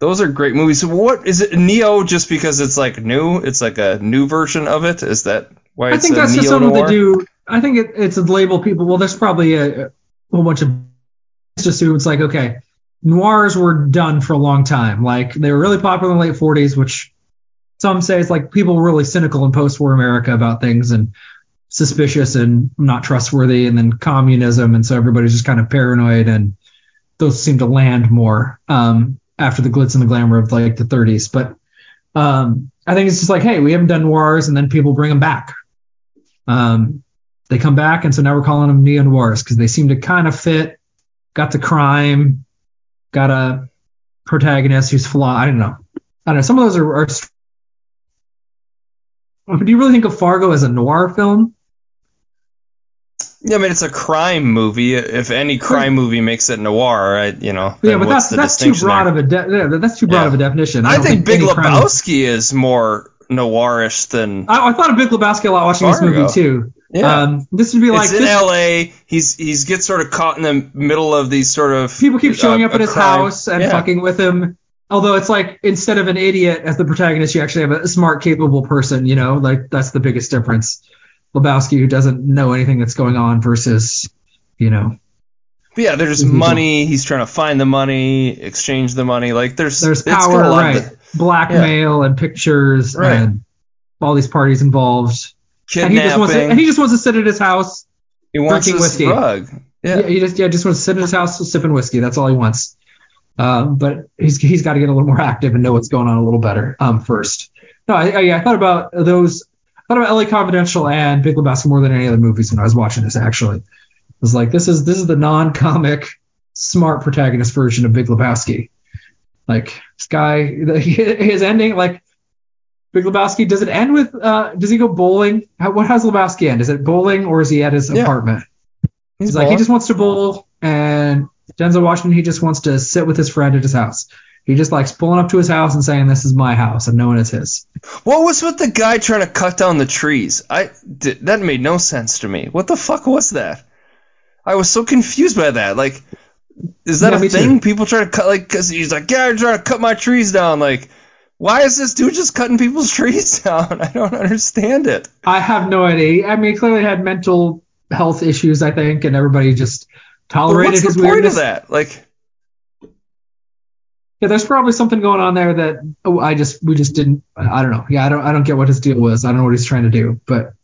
those are great movies. So what is it? Neo just because it's like new? It's like a new version of it. Is that why it's a good thing? I think that's just something they do. I think it, it's a label people. Well, there's probably a, a whole bunch of it's just who it's like okay, noirs were done for a long time. Like they were really popular in the late 40s, which some say it's like people were really cynical in post-war America about things and suspicious and not trustworthy, and then communism, and so everybody's just kind of paranoid, and those seem to land more um, after the glitz and the glamour of like the 30s. But um, I think it's just like, hey, we haven't done noirs, and then people bring them back. Um, they come back, and so now we're calling them neo noirs because they seem to kind of fit. Got the crime, got a protagonist who's flawed. I don't know. I don't know. Some of those are. are do you really think of Fargo as a noir film? Yeah, I mean it's a crime movie. If any crime movie makes it noir, I, you know. Yeah, but that's that's too broad there? of a de- that's too broad Yeah. of a definition. I don't think Big any crime- Lebowski is more noirish than. I, I thought of Big Lebowski a lot watching this movie too. Yeah. Um, this would be like it's in this- L.A. He's he's gets sort of caught in the middle of these sort of people keep showing uh, up at his crime. house and Yeah. fucking with him. Although it's like instead of an idiot as the protagonist, you actually have a smart, capable person. You know, like that's the biggest difference. Lebowski, who doesn't know anything that's going on, versus, you know, But yeah, there's money. He's trying to find the money, exchange the money. Like there's there's it's power, right? the- Blackmail and pictures Right. and all these parties involved. And he just wants to, kidnapping. and he just wants to sit at his house He wants drinking his whiskey. rug. Yeah. Yeah, he just yeah just wants to sit in his house sipping whiskey. That's all he wants. Um, but he's he's got to get a little more active and know what's going on a little better um, first. No, I, I, yeah, I thought about those. I thought about L.A. Confidential and Big Lebowski more than any other movies when I was watching this. Actually, I was like, this is this is the non-comic, smart protagonist version of Big Lebowski. Like this guy, his ending, like Big Lebowski, does it end with? Uh, does he go bowling? How, what has Lebowski end? Is it bowling or is he at his Yeah. apartment? He's, He's like, he just wants to bowl, and Denzel Washington, he just wants to sit with his friend at his house. He just likes pulling up to his house and saying, "This is my house," and knowing it's his. What was with the guy trying to cut down the trees? I d- that made no sense to me. What the fuck was that? I was so confused by that. Like, is that Yeah, a thing? too. People try to cut like because he's like, yeah, I'm trying to cut my trees down. Like, why is this dude just cutting people's trees down? I don't understand it. I have no idea. I mean, he clearly had mental health issues, I think, and everybody just tolerated What's his the point weirdness. of that? Like, Yeah, there's probably something going on there that oh, I just we just didn't. I don't know. Yeah, I don't I don't get what his deal was. I don't know what he's trying to do. But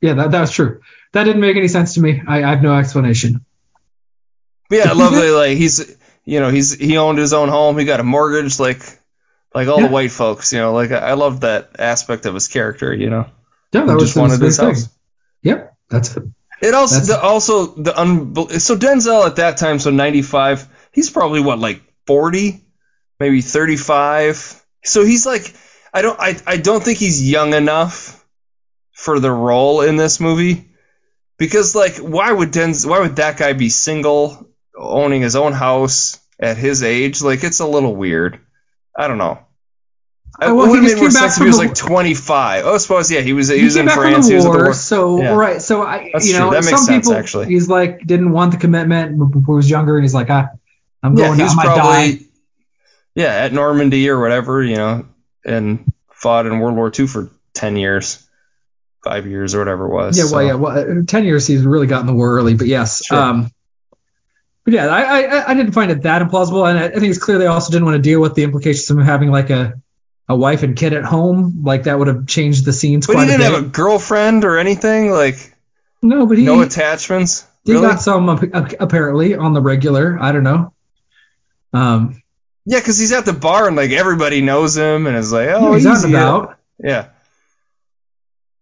yeah, that that was true. That didn't make any sense to me. I, I have no explanation. yeah, I love that. Like, he's, you know, he's he owned his own home. He got a mortgage, like, like all Yeah. the white folks. You know, like I, I love that aspect of his character. You know, Yeah, that He was just wanted his house. Yep, that's it. It also That's- the, also the unbel- so Denzel at that time, so ninety five, he's probably what like forty, maybe thirty five. So he's like, I don't I, I don't think he's young enough for the role in this movie because like why would Denzel why would that guy be single owning his own house at his age? Like it's a little weird. I don't know. Oh, well, it he would have made more came back sense if he was the- like 25. Oh, I suppose, yeah, he was, he He was came in back France. from he was the the war, war. so Yeah. right. So I, That's you true. know, That makes some sense, people actually. he's like didn't want the commitment before he was younger, and he's like, ah, I'm Yeah, going. he was I probably die. yeah at Normandy or whatever, you know, and fought in World War II for ten years, five years or whatever it was. Yeah, so- well, yeah, well, uh, ten years he's really got in the war early, but yes. Sure. Um, but yeah, I, I I didn't find it that implausible, and I, I think it's clear they also didn't want to deal with the implications of having like a a wife and kid at home. Like that would have changed the scenes But quite he didn't a bit. have a girlfriend or anything, like no, but he no attachments. he really? got some apparently on the regular. I don't know. Um, Yeah, because he's at the bar and like everybody knows him and is like, oh, he's out and about. Yeah,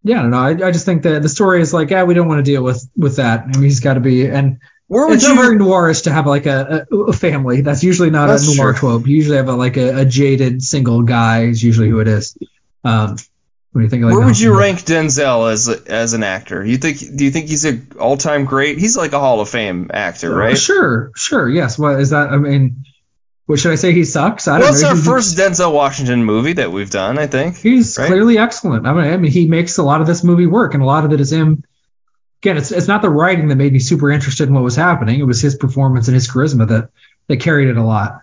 Yeah, I don't know. I, I just think that the story is like, yeah, we don't want to deal with with that. I mean, he's got to be and. Where would it's you? not very noirish to have like a, a, a family. That's usually not That's a noir true. trope. You usually have a, like a, a jaded single guy is usually who it is. Um, when you think like where would you rank Denzel as as an actor? You think? Do you think he's a all time great? He's like a Hall of Fame actor, right? Sure, sure, yes. What is that? I mean, what should I say? He sucks. I don't it's know. our first Denzel Washington movie that we've done, I think. He's right? clearly excellent. I mean, I mean, he makes a lot of this movie work, and a lot of it is him. Again, it's it's not the writing that made me super interested in what was happening. It was his performance and his charisma that that carried it a lot.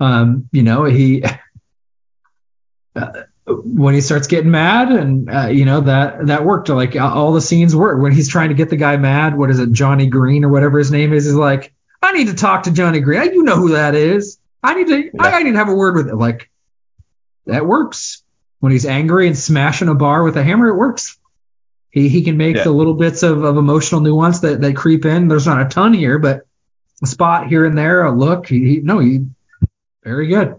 Um, you know, he uh, when he starts getting mad, and uh, you know that that worked. Like all the scenes work when he's trying to get the guy mad. What is it, Johnny Green or whatever his name is? Is like, I need to talk to Johnny Green. You know who that is. I need to. I, I need to have a word with it. Like that works when he's angry and smashing a bar with a hammer. It works. He he can make Yeah. the little bits of, of emotional nuance that that creep in. There's not a ton here, but a spot here and there, a look. He, he no, he very good.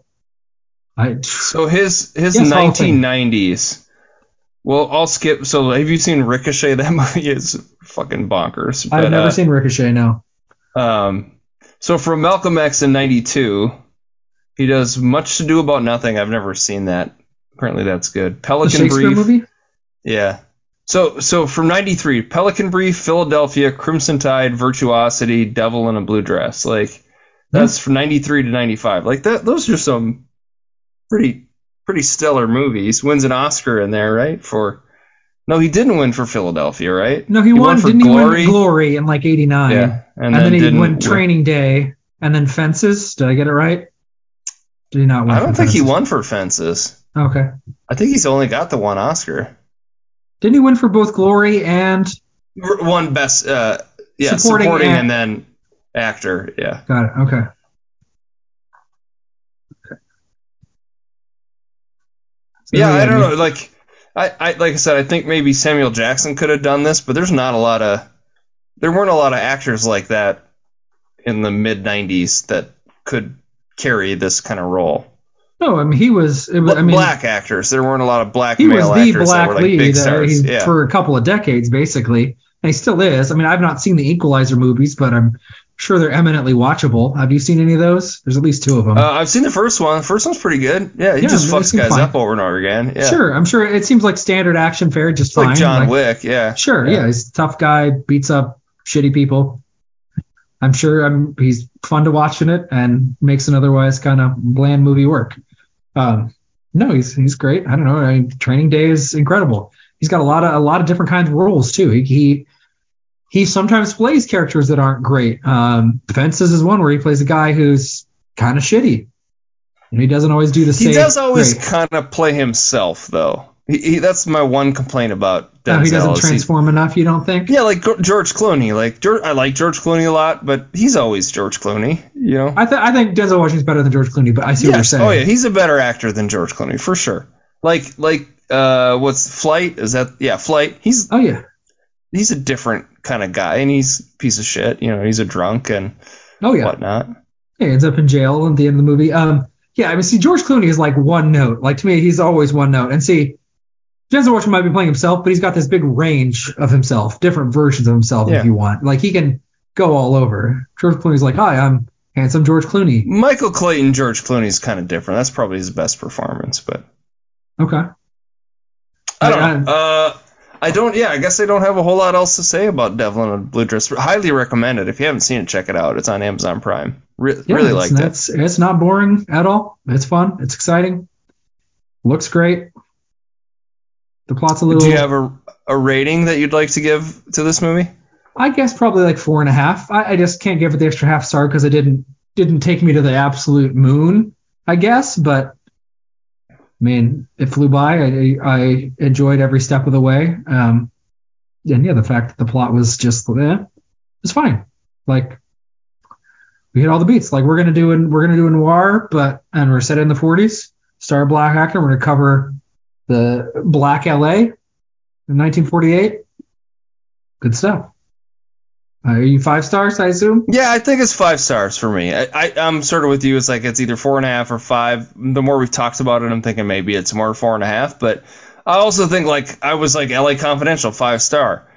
I So his his Yes, Hall of Fame. 1990s. Well, I'll skip. So have you seen Ricochet? That movie is fucking bonkers. I've never uh, seen Ricochet. No. Um, so from Malcolm X in '92, he does much to do about nothing. I've never seen that. Apparently, that's good. Pelican Brief. movie. Yeah. So so from '93, Pelican Brief, Philadelphia, Crimson Tide, Virtuosity, Devil in a Blue Dress. Like hmm. that's from '93 to '95. Like that. Those are some pretty pretty stellar movies. Wins an Oscar in there, right? For no, he didn't win for Philadelphia, right? No, he, won. for Didn't Glory. he win Glory in like '89? Yeah, and, And, then, then, he won win- Training Day, and then Fences. Did I get it right? Did he not win? I don't think he won for Fences. Okay. I think he's only got the one Oscar. Didn't he win for both Glory and? One best, uh, yeah, Supporting supporting, act- and then actor. Yeah. Got it. Okay. So, yeah, I don't know. Like, I, I, like I said, I think maybe Samuel Jackson could have done this, but there's not a lot of, there weren't a lot of actors like that in the mid '90s that could carry this kind of role. No, I mean he was. It was I mean, black actors. There weren't a lot of black he male was the actors black like lead uh, yeah. for a couple of decades, basically, and he still is. I mean, I've not seen the Equalizer movies, but I'm sure they're eminently watchable. Have you seen any of those? There's at least two of them. uh, I've seen the first one. The first one's pretty good. Yeah, he Yeah, just fucks guys fine. up over and over again. Yeah. Sure, I'm sure it seems like standard action fare, just It's fine. like John Like, Wick. Yeah. Sure, yeah. he's a tough guy, beats up shitty people. I'm sure I'm, he's fun to watch in it and makes an otherwise kind of bland movie work. Um, no, he's he's great. I don't know. I mean, Training Day is incredible. He's got a lot of a lot of different kinds of roles too. He he, he sometimes plays characters that aren't great. Um, Fences is one where he plays a guy who's kind of shitty. Know, he doesn't always do the same. He does always kind of play himself, though. He, he, that's my one complaint about Denzel. No, he doesn't is he- transform enough. You don't think? yeah, like George Clooney. Like George, I like George Clooney a lot, but he's always George Clooney. You know. I, th- I think Denzel Washington's better than George Clooney, but I see what you're saying. Oh yeah, he's a better actor than George Clooney for sure. Like like uh, what's Flight? Is that yeah Flight? He's Oh yeah. he's a different kind of guy, and he's a piece of shit. You know, he's a drunk and Oh yeah. whatnot. He ends up in jail at the end of the movie. Um, yeah, I mean, see, George Clooney is like one note. Like to me, he's always one note. And see, Denzel Washington might be playing himself, but he's got this big range of himself, different versions of himself, Yeah. if you want. Like he can go all over. George Clooney's like, hi, I'm handsome George Clooney. Michael Clayton, George Clooney is kind of different. That's probably his best performance, but Okay. I don't I- know. Uh, I don't. Yeah, I guess I don't have a whole lot else to say about Devil in a Blue Dress. Highly recommend it. If you haven't seen it, check it out. It's on Amazon Prime. Re- Yeah, really like it's, it's not boring at all. It's fun. It's exciting. Looks great. The plot's a little. Do you have a a rating that you'd like to give to this movie? I guess probably like four and a half. I, I just can't give it the extra half star because it didn't didn't take me to the absolute moon. I guess, but I mean, it flew by. I, I enjoyed every step of the way. Um, and yeah, the fact that the plot was just eh, it's fine. Like we hit all the beats. Like we're gonna do in we're gonna do a noir, but and we're set in the 40s. Star black actor. We're gonna cover the black LA in 1948. Good stuff. Uh, are you five stars? I assume. Yeah, I think it's five stars for me. I, I, I'm sort of with you. It's like it's either four and a half or five. The more we've talked about it, I'm thinking maybe it's more four and a half. But I also think like I was like LA Confidential, five star,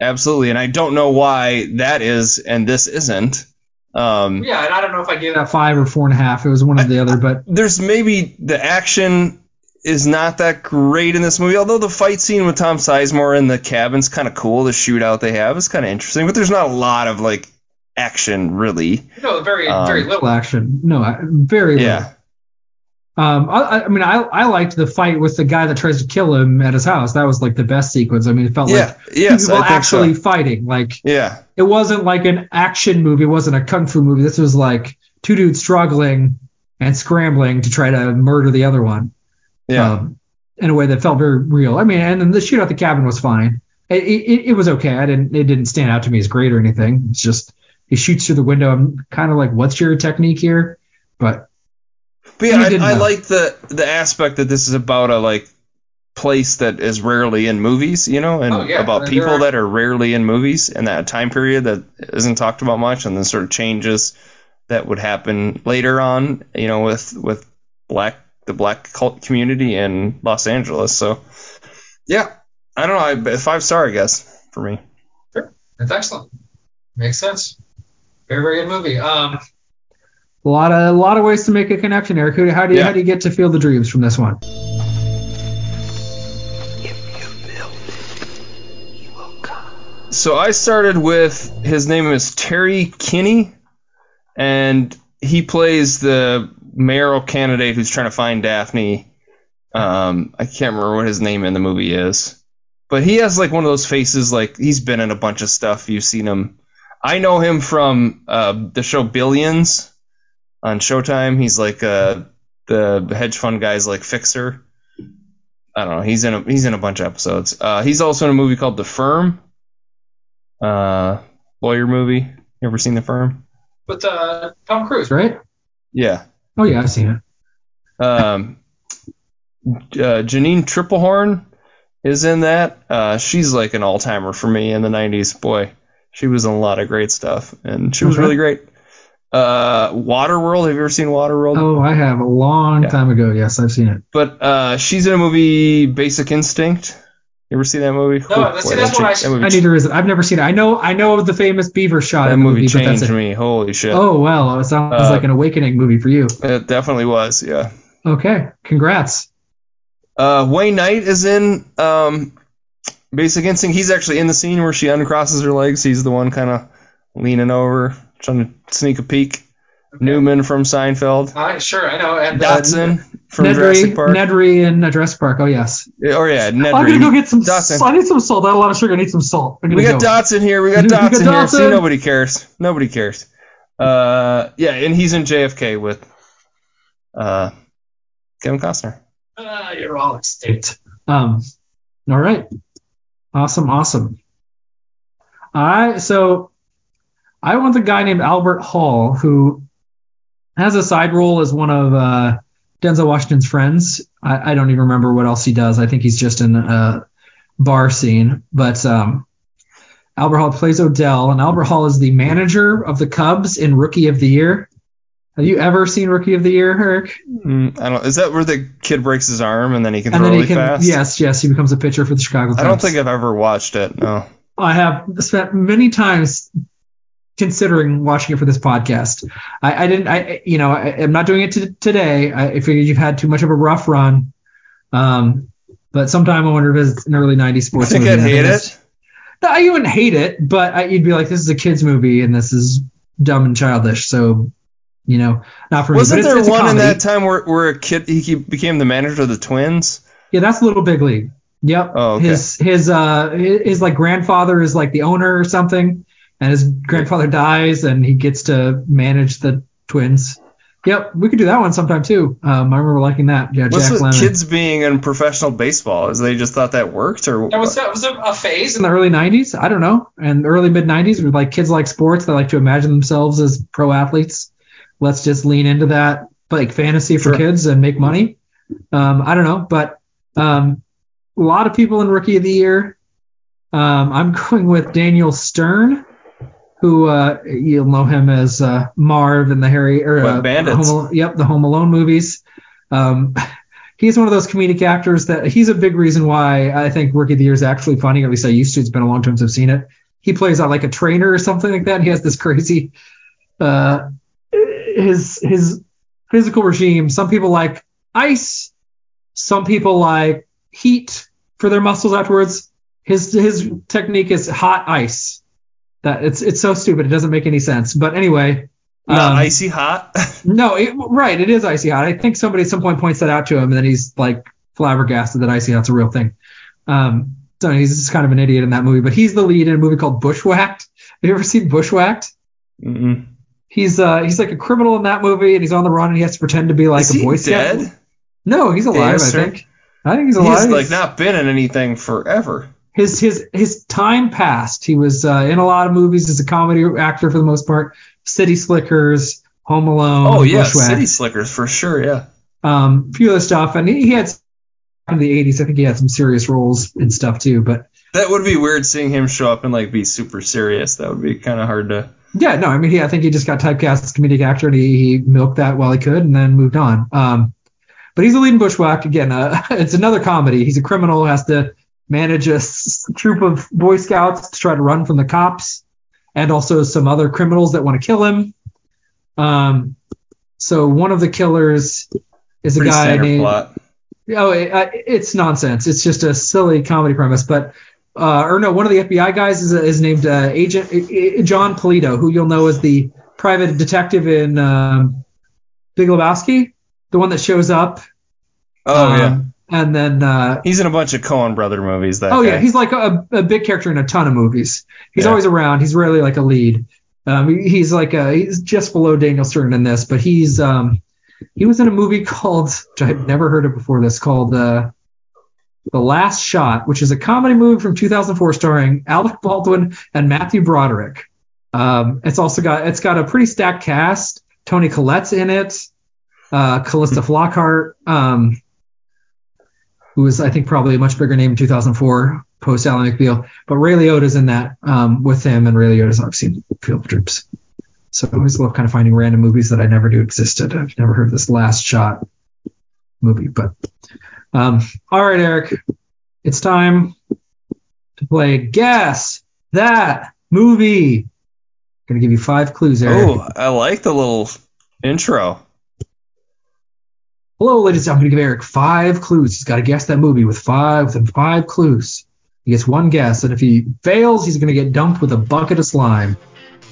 absolutely. And I don't know why that is and this isn't. Um, Yeah, and I don't know if I gave that five or four and a half. It was one or the other, but there's maybe the action is not that great in this movie. Although the fight scene with Tom Sizemore in the cabin's kind of cool. The shootout they have is kind of interesting, but there's not a lot of like action really. no, very Um, very little action. No, I- very little. Yeah. Um, I, I- I mean, I I liked the fight with the guy that tries to kill him at his house. That was like the best sequence. I mean, it felt Yeah, like yes, people I think so. actually fighting. Like Yeah. it wasn't like an action movie. It wasn't a kung fu movie. This was like two dudes struggling and scrambling to try to murder the other one. Yeah. Um, in a way that felt very real. I mean, and then the shoot at the cabin was fine. It, it, it was okay. I didn't. It didn't stand out to me as great or anything. It's just he shoots through the window. I'm kind of like, what's your technique here? But But yeah, I, I like the the aspect that this is about a like place that is rarely in movies, you know, and Oh, yeah, about and people are- that are rarely in movies and that time period that isn't talked about much, and then sort of changes that would happen later on, you know, with with black the black cult community in Los Angeles. So yeah, I don't know, I, five star, I guess, for me. Sure, That's excellent. Makes sense. Very very good movie. Um, a lot of a lot of ways to make a connection, Eric. Who- How do you Yeah. how do you get to Field of Dreams from this one? So I started with his name is Terry Kinney, and he plays the mayoral candidate who's trying to find Daphne. Um, I can't remember what his name in the movie is, but he has like one of those faces. Like he's been in a bunch of stuff. You've seen him. I know him from uh, the show Billions on Showtime. He's like uh, the hedge fund guy's like fixer. I don't know. He's in a he's in a bunch of episodes. Uh, he's also in a movie called The Firm uh, lawyer movie. You ever seen The Firm? With uh, Tom Cruise, right? Yeah. Oh yeah, I've seen it. Um, uh, Jeanne Tripplehorn is in that. Uh, she's like an all timer for me in the '90s. Boy, she was in a lot of great stuff, and she was really great. Uh, Waterworld. Have you ever seen Waterworld? Oh, I have a long Yeah. time ago. Yes, I've seen it. But uh, she's in a movie Basic Instinct. You ever see that movie? No, Oh, see, boy, that's that what I, cha- that I need to visit. I've never seen it. I know I know of the famous beaver shot That in the movie movie, but that's changed me. Holy shit! Oh well, it sounds Uh, like an awakening movie for you. It definitely was. Yeah. Okay, congrats. Uh, Wayne Knight is in um, Basic Instinct. He's actually in the scene where she uncrosses her legs. He's the one kind of leaning over, trying to sneak a peek. Newman from Seinfeld. I sure I know. And Dodgson from Nedry, Jurassic Park. Nedry in uh, Jurassic Park. Oh yes. or yeah, Nedry. I'm gonna go get some. Dodgson. I need some salt. I had a lot of sugar. I need some salt. We got go. Dodgson here. We got We got Dodgson here. See, nobody cares. Nobody cares. Uh, yeah, and he's in JFK with uh, Kevin Costner. Uh, you're all extinct. Um, all right. Awesome, awesome. I so I want the guy named Albert Hall who has a side role as one of uh, Denzel Washington's friends. I, I don't even remember what else he does. I think he's just in a bar scene. But um, Albert Hall plays Odell, and Albert Hall is the manager of the Cubs in Rookie of the Year. Have you ever seen Rookie of the Year, Eric? Mm, I don't. Is that where the kid breaks his arm and then he can And throw really can, fast? yes, yes, he becomes a pitcher for the Chicago Cubs. I don't think I've ever watched it. No. I have spent many times considering watching it for this podcast. I, I didn't, I, you know, I, I'm not doing it to, today. I, I figured you've had too much of a rough run. Um, but sometime I wonder if it's an early 90s I sports think movie. I'd hate it. No, I wouldn't hate it, but I, you'd be like, this is a kid's movie and this is dumb and childish. So, you know, not for me. Wasn't But it's- there it's one in that time where, where a kid he became the manager of the Twins? Yeah, that's Little Big League. Yep. Oh, okay. His his uh his, his like grandfather is like the owner or something, and his grandfather dies, and he gets to manage the twins. Yep, we could do that one sometime too. Um, I remember liking that. Yeah, What's Jack with Lemmon. kids being in professional baseball? Is they just thought that worked, or That was, that was a, a phase in the early 90s. I don't know. And early mid 90s, where like kids like sports, they like to imagine themselves as pro athletes. Let's just lean into that like fantasy for Sure. kids and make money. Um, I don't know, but um, a lot of people in Rookie of the Year. Um, I'm going with Daniel Stern, who uh, you'll know him as uh, Marv in the Harry or uh, Bandits. Home yep, the Home Alone movies. Um, he's one of those comedic actors that he's a big reason why I think Rookie of the Year is actually funny. At least I used to. It's been a long time since I've seen it. He plays out like a trainer or something like that. He has this crazy, uh, his his physical regime. Some people like ice. Some people like heat for their muscles afterwards. His his technique is hot ice. That it's it's so stupid. It doesn't make any sense. But anyway, not um, icy hot? no, it, right. It is icy hot. I think somebody at some point points that out to him, and then he's like flabbergasted that icy hot's a real thing. Um, so he's just kind of an idiot in that movie. But he's the lead in a movie called Bushwhacked. Have you ever seen Bushwhacked? Mm-mm. He's uh he's like a criminal in that movie, and he's on the run, and he has to pretend to be like Is a Boy Scout. dead? No, he's alive. I think. I think he's alive. He's like not been in anything forever. His his his time passed. He was uh, in a lot of movies as a comedy actor for the most part. City Slickers, Home Alone. Oh yeah, Bushwhacked. City Slickers for sure. Yeah. um, a few other stuff, and he, he had in the 80s. I think he had some serious roles and stuff too. But That would be weird seeing him show up and like be super serious. That would be kind of hard to. yeah, no, I mean, he, I think he just got typecast as comedic actor, and he, he milked that while he could, and then moved on. Um, but he's a leading bushwhack again. Uh, it's another comedy. He's a criminal who has to manage a s- troop of Boy Scouts to try to run from the cops, and also some other criminals that want to kill him. Um, so one of the killers is a Pretty guy named. plot. Oh, it, uh, it's nonsense. It's just a silly comedy premise. But uh, or no, one of the FBI guys is, is named uh, Agent uh, Jon Polito, who you'll know as the private detective in um, Big Lebowski, the one that shows up. Oh um, yeah. And then uh, He's in a bunch of Coen brother movies. That oh guy. yeah, he's like a, a big character in a ton of movies. He's Yeah. always around. He's rarely like a lead. Um, he's like a, he's just below Daniel Stern in this, but he's um, he was in a movie called which I've never heard of before this called uh, The Last Shot, which is a comedy movie from 2004 starring Alec Baldwin and Matthew Broderick. Um, it's also got it's got a pretty stacked cast. Toni Collette's in it. Uh, Calista Flockhart, um, who was I think probably a much bigger name in 2004 post Ally McBeal. But Ray Liotta's in that um, with him, and Ray Liotta's obviously Field of Dreams. So I always love kind of finding random movies that I never knew existed. I've never heard of this Last Shot movie, but um, all right, Eric, it's time to play Guess That Movie. gonna give you five clues, Eric. Oh, I like the little intro. Hello, ladies. I'm going to give Eric five clues. He's got to guess that movie with five within five clues. He gets one guess, and if he fails, he's going to get dumped with a bucket of slime,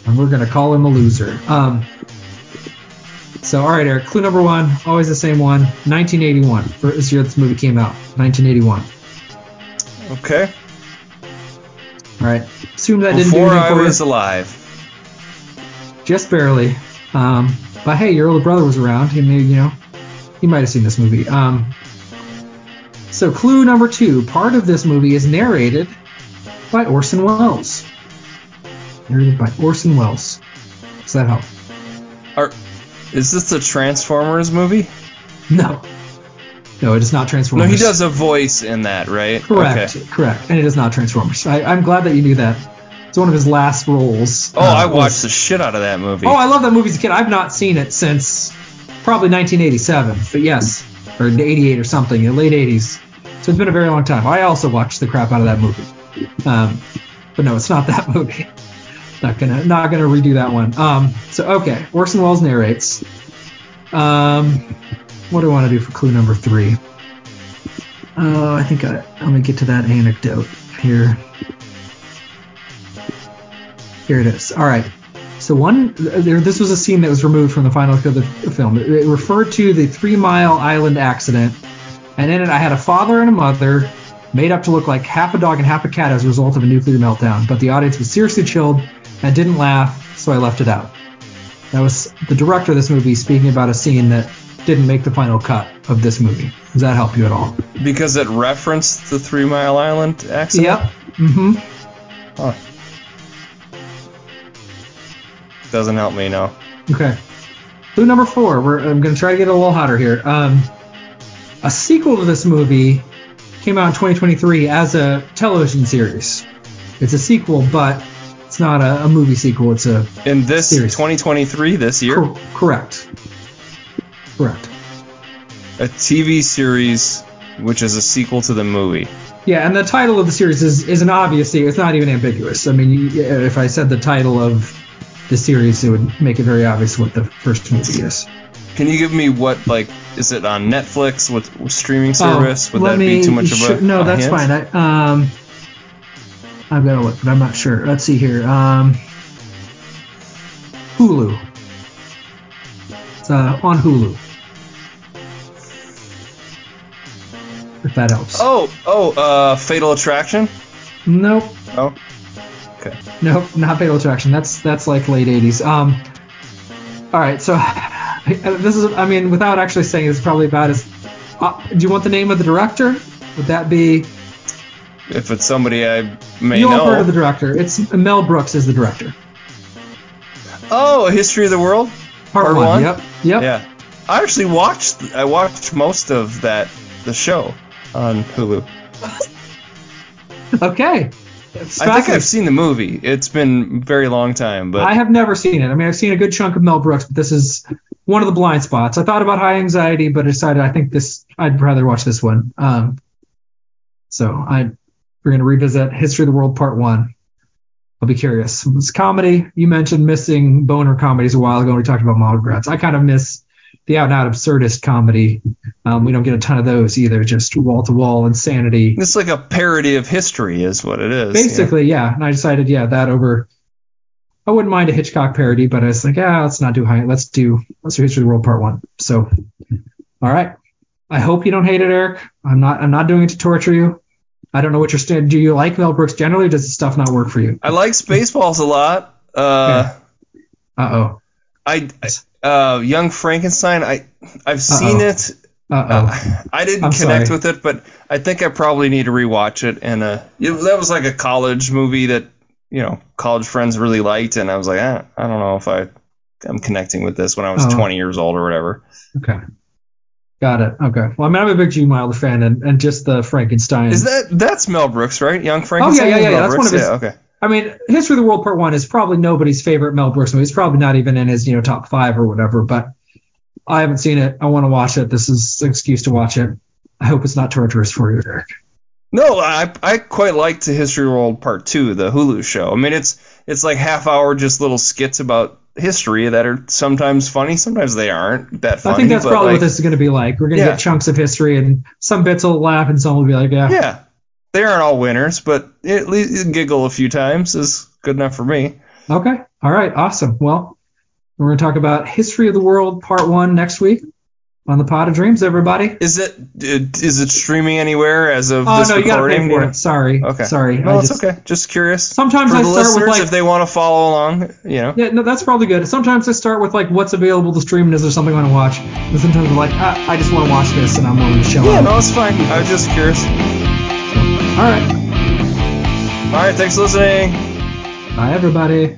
and we're going to call him a loser. Um. So, all right, Eric. Clue number one, always the same one. 1981. First year this movie came out. 1981. Okay. All right. Assume that didn't do Before anything I for was you. alive. Just barely. Um. But hey, your older brother was around. He may, you know, you might have seen this movie. Um, so clue number two. Part of this movie is narrated by Orson Welles. Narrated by Orson Welles. Does that help? Are, is this the Transformers movie? No. No, it is not Transformers. No, he does a voice in that, right? Correct. Okay. Correct. And it is not Transformers. I, I'm glad that you knew that. It's one of his last roles. Oh, Uh, I was- watched the shit out of that movie. Oh, I love that movie as a kid. I've not seen it since probably 1987, but yes, or 88 or something, the late 80s. So it's been a very long time. I also watched the crap out of that movie. Um, but no, it's not that movie. Not gonna, not gonna redo that one. Um, so okay, Orson Welles narrates. Um, what do I want to do for clue number three? Oh, I think I, let me get to that anecdote here. Here it is. All right. So one, there, this was a scene that was removed from the final cut of the film. It, it referred to the Three Mile Island accident, and in it, I had a father and a mother made up to look like half a dog and half a cat as a result of a nuclear meltdown. But the audience was seriously chilled and didn't laugh, so I left it out. That was the director of this movie speaking about a scene that didn't make the final cut of this movie. Does that help you at all? Because it referenced the Three Mile Island accident? Yep. Mm-hmm. Huh. Doesn't help me, no. Okay. Clue number four. We're, I'm going to try to get a little hotter here. Um, a sequel to this movie came out in 2023 as a television series. It's a sequel, but it's not a, a movie sequel. It's a In this Series. 2023, this year, cor- correct. Correct. a TV series which is a sequel to the movie. Yeah, and the title of the series is, is an obvious. It's not even ambiguous. I mean, if I said the title of the series, it would make it very obvious what the first movie is. Can you give me what like is it on Netflix with, with streaming service? Would Oh, let that me be too much of sh- a no? that's fine. I, um, I've got to look, but I'm not sure. Let's see here. Um, Hulu. It's uh, on Hulu. If that helps. Oh, oh, uh, Fatal Attraction. Nope. Oh, okay. Nope, not Fatal Attraction. That's that's like late '80s. Um, all right, so this is, I mean, without actually saying, it's probably about as. Uh, do you want the name of the director? Would that be? If it's somebody I may have know. heard of the director. It's Mel Brooks is the director. Oh, A History of the World. Part, one. Yep. Yep. Yeah, I actually watched. I watched most of that the show on Hulu. Okay. It's I think. I've seen the movie. It's been a very long time, but I have never seen it. I mean, I've seen a good chunk of Mel Brooks, but this is one of the blind spots. I thought about High Anxiety, but I decided I think this. I'd rather watch this one. Um, so I we're gonna revisit History of the World Part One. I'll be curious. It's comedy. You mentioned missing boner comedies a while ago. when We talked about Mallrats. I kind of miss the out and out absurdist comedy. Um, we don't get a ton of those either. Just wall to wall insanity. it's like a parody of history, is what it is. Basically, yeah. And I decided, yeah, that over. I wouldn't mind a Hitchcock parody, but I was like, yeah, let's not do high. Let's do let's do History of the World Part One. So, all right. I hope you don't hate it, Eric. I'm not. I'm not doing it to torture you. I don't know what you're stand. Do you like Mel Brooks generally? Or does the stuff not work for you? I like Spaceballs a lot. Uh, Uh oh. I uh, Young Frankenstein. I I've seen Uh-oh. it. Uh oh. I didn't I'm connect sorry. with it, but I think I probably need to rewatch it. And uh, it, that was like a college movie that you know college friends really liked, and I was like, eh, I don't know if I I'm connecting with this when I was Oh. 20 years old or whatever. Okay. Got it. Okay. Well, I mean, I'm a big Gene Wilder fan, and, and just the Frankenstein. Is that that's Mel Brooks, right? Young Frankenstein. Oh Frankenstein. yeah, yeah, yeah. Mel That's one of his. Yeah, okay. I mean, History of the World Part One is probably nobody's favorite Mel Brooks movie. It's probably not even in his you know top five or whatever. But I haven't seen it. I want to watch it. This is an excuse to watch it. I hope it's not torturous for you, Eric. No, I I quite liked History of the World Part Two, the Hulu show. I mean, it's it's like half hour just little skits about history that are sometimes funny, sometimes they aren't that funny. I think that's probably like, what this is going to be like. We're going to Yeah. get chunks of history, and some bits will laugh, and some will be like, yeah. Yeah, they aren't all winners, but at least giggle a few times is good enough for me. Okay. All right. Awesome. Well, we're going to talk about History of the World Part One next week. on the Pod of Dreams, everybody. Is it is it streaming anywhere as of Oh this no, you gotta recording? pay for it. Sorry. Okay. Sorry. No, I it's just- okay. Just curious. Sometimes For I start with listeners, like if they want to follow along, you know. Yeah, no, that's probably good. Sometimes I start with like what's available to stream and is there something I want to watch? And sometimes I'm like, ah, I just want to watch this and I'm willing to show Yeah, up. no, it's fine. I was just curious. All right. All right, thanks for listening. Bye, everybody.